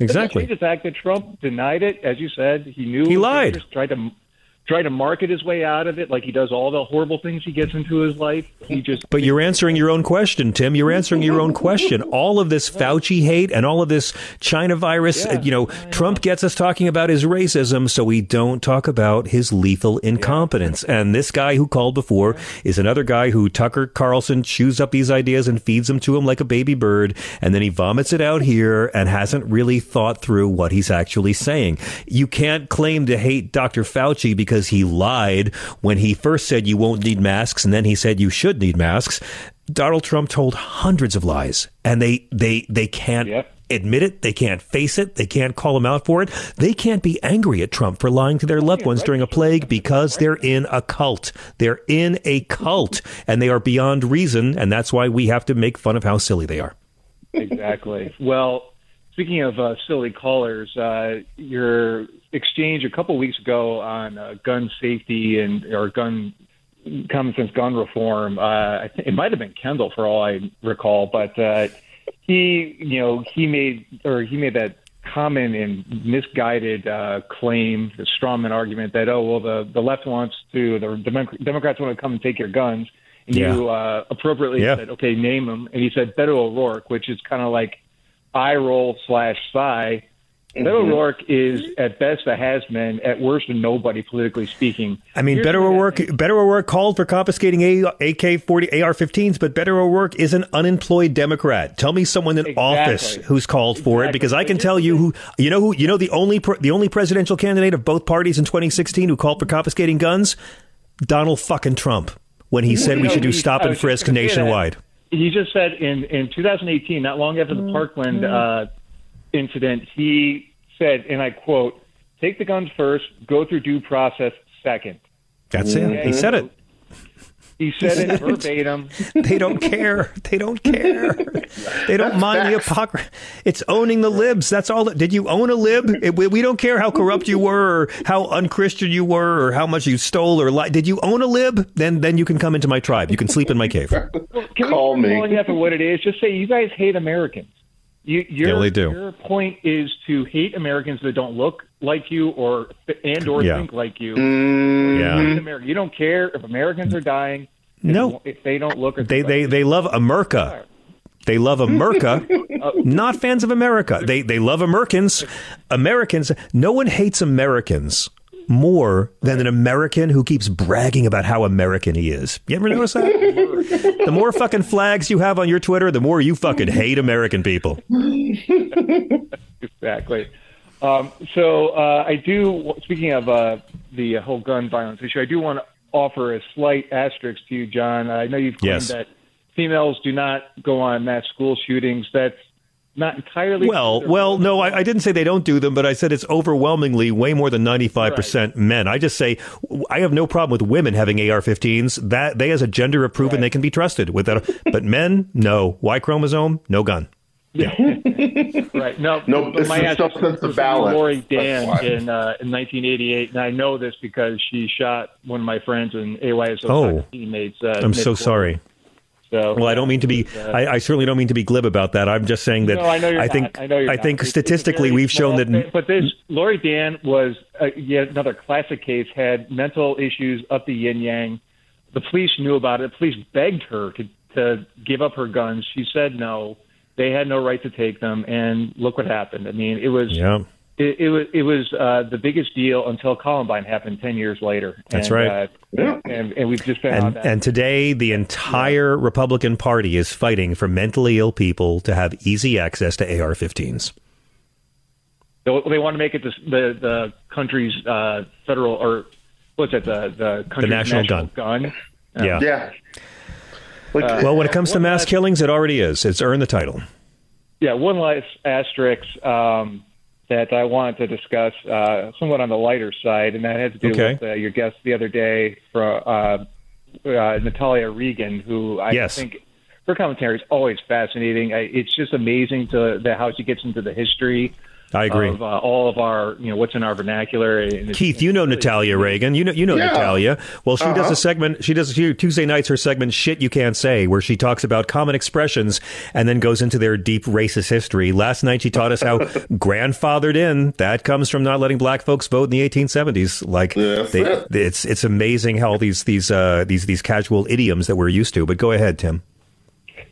S2: Exactly.
S16: Doesn't change the fact that Trump denied it, as you said, he knew
S2: He lied.
S16: Tried to tried to market his way out of it, like he does all the horrible things he gets into his life. He just
S2: But you're answering your own question, Tim. You're answering your own question. All of this Fauci hate and all of this China virus, uh, you know, Trump gets us talking about his racism, so we don't talk about his lethal incompetence. And this guy who called before is another guy who Tucker Carlson chews up these ideas and feeds them to him like a baby bird, and then he vomits it out here and hasn't really thought through what he's actually saying. You can't claim to hate Dr. Fauci because he lied when he first said you won't need masks and then he said you should need masks. Donald Trump told hundreds of lies and they they they can't admit it, they can't face it, they can't call him out for it. They can't be angry at Trump for lying to their loved ones during a plague because they're in a cult. They're in a cult and they are beyond reason and that's why we have to make fun of how silly they are.
S16: exactly. Well, speaking of uh, silly callers, uh, your exchange a couple weeks ago on uh, gun safety and or gun common sense gun reform. Uh, I think it might have been Kendall for all I recall, but uh, he, you know, he made or he made that common and misguided uh, claim, the strawman argument that oh well the the left wants to the Demo- Democrats want to come and take your guns. And
S2: Yeah.
S16: you uh, appropriately
S2: Yeah.
S16: said, okay, name them. And he said Beto O'Rourke, which is kind of like eye roll slash sigh. Beto mm-hmm. O'Rourke is at best a has been, at worst a nobody politically speaking.
S2: I mean,
S16: Here's
S2: Beto
S16: what
S2: O'Rourke, Beto O'Rourke called for confiscating AK-40 AR-15s, but Beto O'Rourke is an unemployed Democrat. Tell me someone in office who's called for it, because I can tell you who you know who you know the only the only presidential candidate of both parties in 2016 who called for confiscating guns, Donald fucking Trump, when he said we should do stop and frisk
S16: gonna say that.
S2: nationwide.
S16: He just said in, in 2018, not long after the mm-hmm. Parkland mm-hmm. uh, incident, he said, and I quote, take the guns first, go through due process second.
S2: That's it. He said it.
S16: He said it verbatim.
S2: They don't care. They don't care. They don't mind the hypocrisy. It's owning the libs. That's all. Did you own a lib? It- we, we don't care how corrupt you were, or how unchristian you were, or how much you stole or lied. Did you own a lib? Then then you can come into my tribe. You can sleep in my cave.
S16: Can Call we me. calling that for what it is? Just say you guys hate Americans. You, your,
S2: Yeah, they do.
S16: Your point is to hate Americans that don't look like you or and or
S2: Yeah.
S16: think like you. Mm-hmm.
S2: Yeah.
S16: You hate America. You don't care if Americans are dying.
S2: No.
S16: if they don't look. Or
S2: They they they love America. They love America, uh, not fans of America. They they love Americans. Americans. No one hates Americans more than an American who keeps bragging about how American he is. You ever notice that? the more fucking flags you have on your Twitter, the more you fucking hate American people.
S16: exactly. Um, so uh, I do. Speaking of uh, the whole gun violence issue, I do want to offer a slight asterisk to you, John. I know you've claimed
S2: Yes.
S16: that females do not go on mass school shootings. That's not entirely
S2: Well, well, no, I, I didn't say they don't do them, but I said it's overwhelmingly way more than ninety five percent men. I just say I have no problem with women having AR-15s. That they, as a gender, have proven they can be trusted with that. But men, no. Y chromosome, no gun. Yeah.
S16: right. No,
S14: No,
S16: but
S14: it's
S16: my
S14: the
S16: answer
S14: substance of
S16: was
S14: balance.
S16: Laurie
S14: Dann
S16: in uh, in 1988, and I know this because she shot one of my friends and AYSO
S2: Oh.
S16: teammates. Uh,
S2: I'm so
S16: mid-quarter.
S2: sorry.
S16: So,
S2: Well, I don't mean to be.
S16: uh,
S2: I, I certainly don't mean to be glib about that. I'm just saying that.
S16: No, I know you're
S2: think.
S16: not. I know you're
S2: I think
S16: it's
S2: statistically, we've shown that.
S16: thing. But this Laurie Dann was uh, yet another classic case. Had mental issues up the yin yang. The police knew about it. The police begged her to to give up her guns. She said no. They had no right to take them, and look what happened. I mean, it was
S2: Yeah.
S16: It, it was it was uh, the biggest deal until Columbine happened ten years later.
S2: That's
S16: and,
S2: right.
S16: Uh, and, and we've just been on
S2: And,
S16: that.
S2: and today, the entire Republican Party is fighting for mentally ill people to have easy access to AR-15s.
S16: They, they want to make it the the, the country's uh, federal or what's it the the country's
S2: national gun.
S16: gun.
S2: Yeah.
S14: Yeah.
S16: Uh,
S2: well, when it comes to mass killings, it already is. It's earned the title.
S16: Yeah, one last asterisk um, that I wanted to discuss, uh, somewhat on the lighter side, and that has to do
S2: Okay.
S16: with uh, your guest the other day, for uh, uh, Natalia Reagan, who I
S2: Yes.
S16: think her commentary is always fascinating. I, it's just amazing to the, how she gets into the history.
S2: I agree.
S16: Of uh, all of our, you know, what's in our vernacular. And
S2: Keith, you know Natalia Reagan. You know you know
S16: Yeah.
S2: Natalia. Well, she does
S16: Uh-huh.
S2: a segment. She does she, Tuesday nights her segment "Shit You Can't Say," where she talks about common expressions and then goes into their deep racist history. Last night she taught us how grandfathered in that comes from not letting black folks vote in the 1870s. Like they,
S14: it.
S2: it's it's amazing how these these uh, these these casual idioms that we're used to. But go ahead, Tim.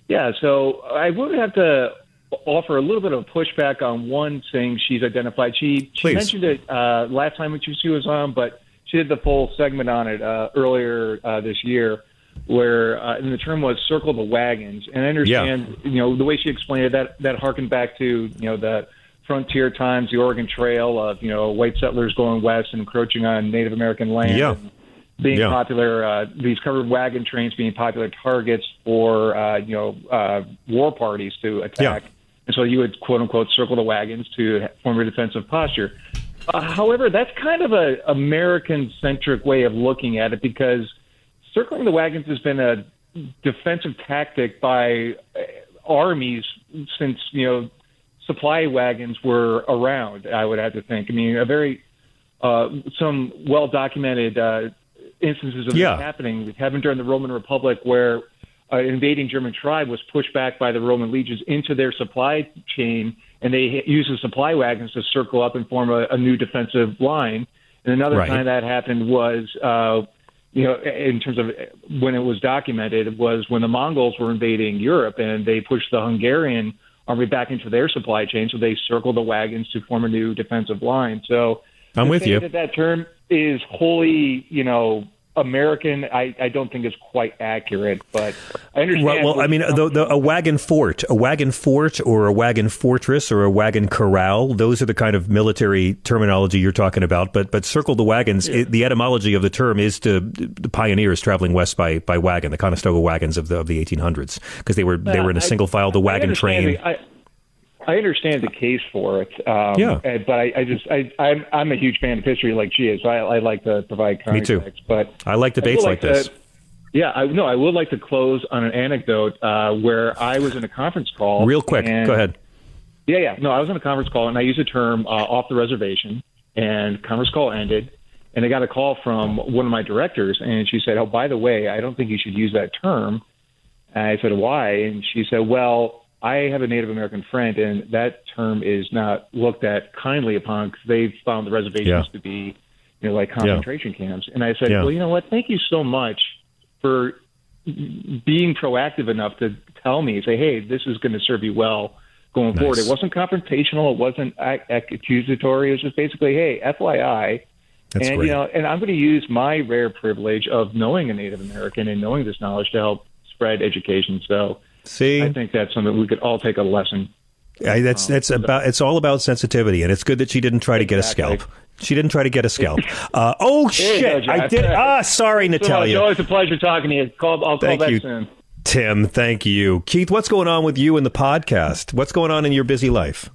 S16: Yeah, so I would have to offer a little bit of pushback on one thing she's identified. She she
S2: Please.
S16: mentioned it uh, last time when she she was on, but she did the full segment on it uh, earlier uh, this year, where uh, and the term was "circle the wagons." And I understand, you know, the way she explained it that that harkened back to you know the frontier times, the Oregon Trail of you know white settlers going west and encroaching on Native American land.
S2: Yeah.
S16: being
S2: Yeah.
S16: popular, uh, these covered wagon trains being popular targets for uh, you know uh, war parties to attack, and so you would quote unquote circle the wagons to form a defensive posture. Uh, however, that's kind of a American centric way of looking at it because circling the wagons has been a defensive tactic by uh, armies since you know supply wagons were around. I would have to think. I mean, a very uh, some well documented uh, instances of
S2: Yeah.
S16: this happening happened during the Roman Republic, where uh, an invading German tribe was pushed back by the Roman legions into their supply chain, and they used the supply wagons to circle up and form a, a new defensive line. And another
S2: Right.
S16: time that happened was, uh, you know, in terms of when it was documented, was when the Mongols were invading Europe and they pushed the Hungarian army back into their supply chain, so they circled the wagons to form a new defensive line. So
S2: I'm with you.
S16: That that term is wholly, you know, American. I, I don't think is quite accurate, but I understand.
S2: Well, well, I mean, the, the, a wagon fort, a wagon fort, or a wagon fortress, or a wagon corral. Those are the kind of military terminology you're talking about. But but circle the wagons. It, the etymology of the term is to the pioneers traveling west by by wagon, the Conestoga wagons of the of the 1800s, because they were they were in a single file the wagon train.
S16: the- I, I understand the case for it. Um,
S2: Yeah.
S16: But I, I just, I, I'm, I'm a huge fan of history like she is. So I, I like to provide
S2: Me
S16: context.
S2: too.
S16: But
S2: I like debates
S16: would
S2: like
S16: to-
S2: this.
S16: Yeah, I no, I would like to close on an anecdote uh, where I was in a conference call.
S2: Real quick,
S16: and-
S2: go ahead.
S16: Yeah, yeah. No, I was on a conference call and I used the term uh, off the reservation, and conference call ended, and I got a call from one of my directors, and she said, "Oh, by the way, I don't think you should use that term." And I said, "Why?" And she said, "Well, I have a Native American friend, and that term is not looked at kindly upon because they've found the reservations
S2: Yeah.
S16: to be, you know, like concentration camps." And I said,
S2: Yeah.
S16: "Well, you know what? Thank you so much for being proactive enough to tell me, say, hey, this is going to serve you well going
S2: Nice.
S16: forward. It wasn't confrontational. It wasn't ac- ac- accusatory. It was just basically, hey, FYI.
S2: That's
S16: and
S2: great.
S16: you know, and I'm going to use my rare privilege of knowing a Native American and knowing this knowledge to help spread education. So,
S2: See,
S16: I think that's something we could all take a lesson.
S2: I, that's that's about it's all about sensitivity, and it's good that she didn't try to get a scalp. She didn't try to get a scalp. Uh, oh
S16: Hey,
S2: shit!
S16: no,
S2: I did. Ah, sorry,
S16: So,
S2: Natalia.
S16: It's always a pleasure talking to you. Call, I'll call
S2: Thank
S16: back
S2: you.
S16: soon.
S2: Tim, thank you. Keith, what's going on with you and the podcast? What's going on in your busy life?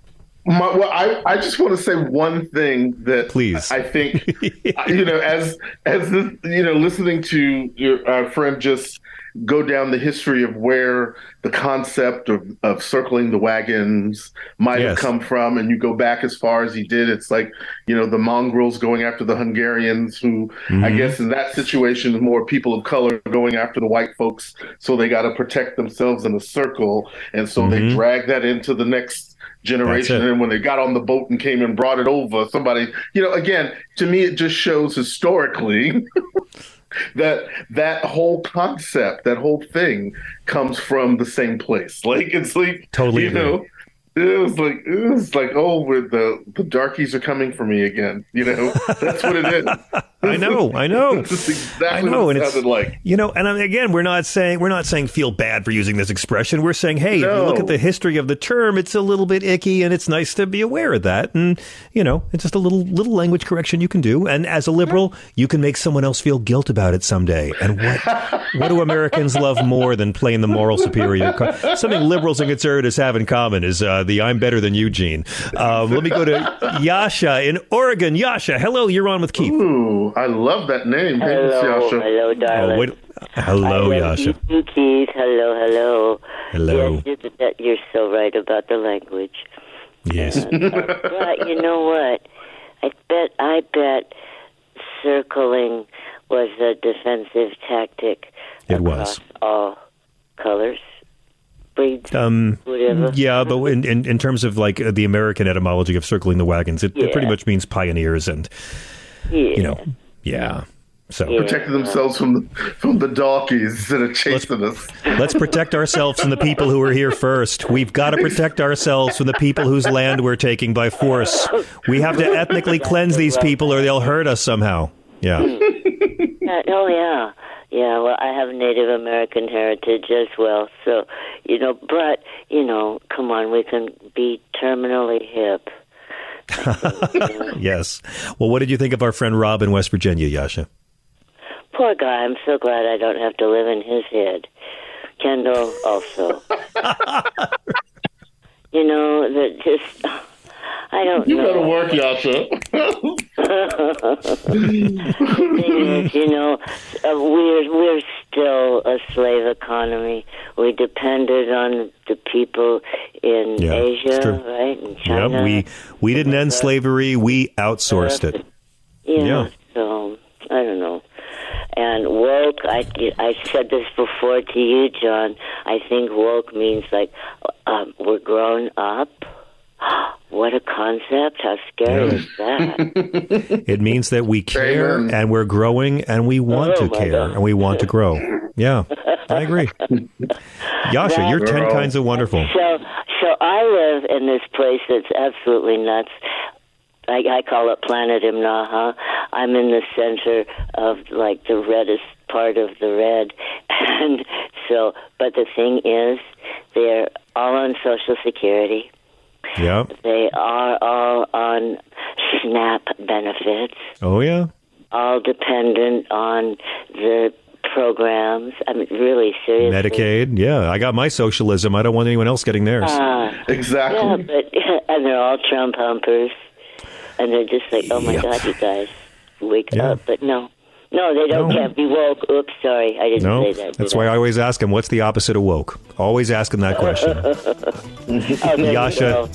S14: My, well, I, I just want to say one thing that
S2: Please.
S14: I think you know as as this, you know listening to your uh, friend just go down the history of where the concept of, of circling the wagons might have come from and you go back as far as he did it's like you know the mongrels going after the hungarians who i
S2: Mhm.
S14: guess in that situation more people of color going after the white folks so they got to protect themselves in a circle and so they
S2: Mhm.
S14: drag that into the next generation and when they got on the boat and came and brought it over somebody you know again to me it just shows historically that that whole concept that whole thing comes from the same place like it's like
S2: Totally
S14: you
S2: agree.
S14: know it was like it was like oh, where the the darkies are coming for me again. You know, that's what it is.
S2: I know, I know.
S14: That's exactly
S2: I know,
S14: what
S2: and
S14: it sounded like.
S2: you know, and I mean, again, we're not saying we're not saying feel bad for using this expression. We're saying, hey, if you look at the history of the term, it's a little bit icky, and it's nice to be aware of that. And you know, it's just a little little language correction you can do. And as a liberal, you can make someone else feel guilt about it someday. And what what do Americans love more than playing the moral superior card? Something liberals and conservatives have in common is uh, the "I'm better than you" gene. Um, let me go to Yasha in Oregon. Yasha, hello, you're on with Keith.
S14: Ooh, I love that name. Thanks,
S17: Hello,
S14: Yasha.
S17: hello, darling.
S2: Oh, wait. Hello,
S17: I
S2: Yasha.
S17: You, Keith. Hello, hello.
S2: Hello.
S17: Yes, you're, so right about the language.
S2: Yes.
S17: But you know what? I bet. I bet circling was a defensive tactic
S2: It was.
S17: all colors, breeds,
S2: Um,
S17: whatever.
S2: yeah, but in, in, in terms of like uh, the American etymology of circling the wagons, it, it pretty much means pioneers and,
S17: Yeah.
S2: you know, yeah. So
S14: Protecting themselves from the from the darkies instead of chasing us.
S2: let's protect ourselves from the people who are here first. We've got to protect ourselves from the people whose land we're taking by force. We have to ethnically cleanse these people or they'll hurt us somehow. Yeah.
S17: Uh, oh yeah, yeah. Well, I have Native American heritage as well, so you know. But you know, come on, we can be terminally hip.
S2: yes. Well, what did you think of our friend Rob in West Virginia, Yasha?
S17: Poor guy. I'm so glad I don't have to live in his head. Kendall also. you know that just. I don't
S14: You
S17: know.
S14: You better work, Yasha.
S17: the thing is, you know, uh, we're we're still a slave economy. We depended on the people in
S2: Yeah,
S17: Asia, right? In China.
S2: Yeah, we we didn't end slavery, we outsourced it.
S17: Yeah.
S2: Yeah.
S17: So I don't know. And woke, I I said this before to you, John. I think woke means like um, we're grown up. What a concept! How scary
S2: Yeah.
S17: is that?
S2: It means that we care
S14: Amen.
S2: and we're growing and we want
S17: Oh,
S2: to care
S17: God.
S2: and we want to grow. Yeah, I agree. Yasha, you're 10
S14: Girl.
S2: kinds of wonderful.
S17: So, so I live in this place that's absolutely nuts. I, I call it Planet Imnaha. I'm in the center of like the reddest part of the red, and so. But the thing is, they're all on Social Security.
S2: Yeah.
S17: They are all on SNAP benefits.
S2: Oh, yeah.
S17: All dependent on the programs. I mean, really seriously.
S2: Medicaid. Yeah, I got my socialism. I don't want anyone else getting theirs.
S17: Ah,
S14: Exactly.
S17: Yeah, but and they're all Trump humpers, and they're just like, oh my
S2: Yep.
S17: God, you guys, wake
S2: Yeah.
S17: up! But no, no, they don't
S2: No.
S17: can't be woke. Oops, sorry, I didn't
S2: no,
S17: say that.
S2: that's why I always ask them, what's the opposite of woke? Always asking that question.
S17: Oh, you
S2: Yasha,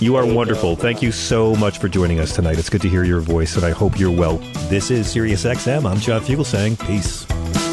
S2: you are wonderful. Thank you so much for joining us tonight. It's good to hear your voice, and I hope you're well. This is Sirius XM. I'm John Fugelsang saying peace.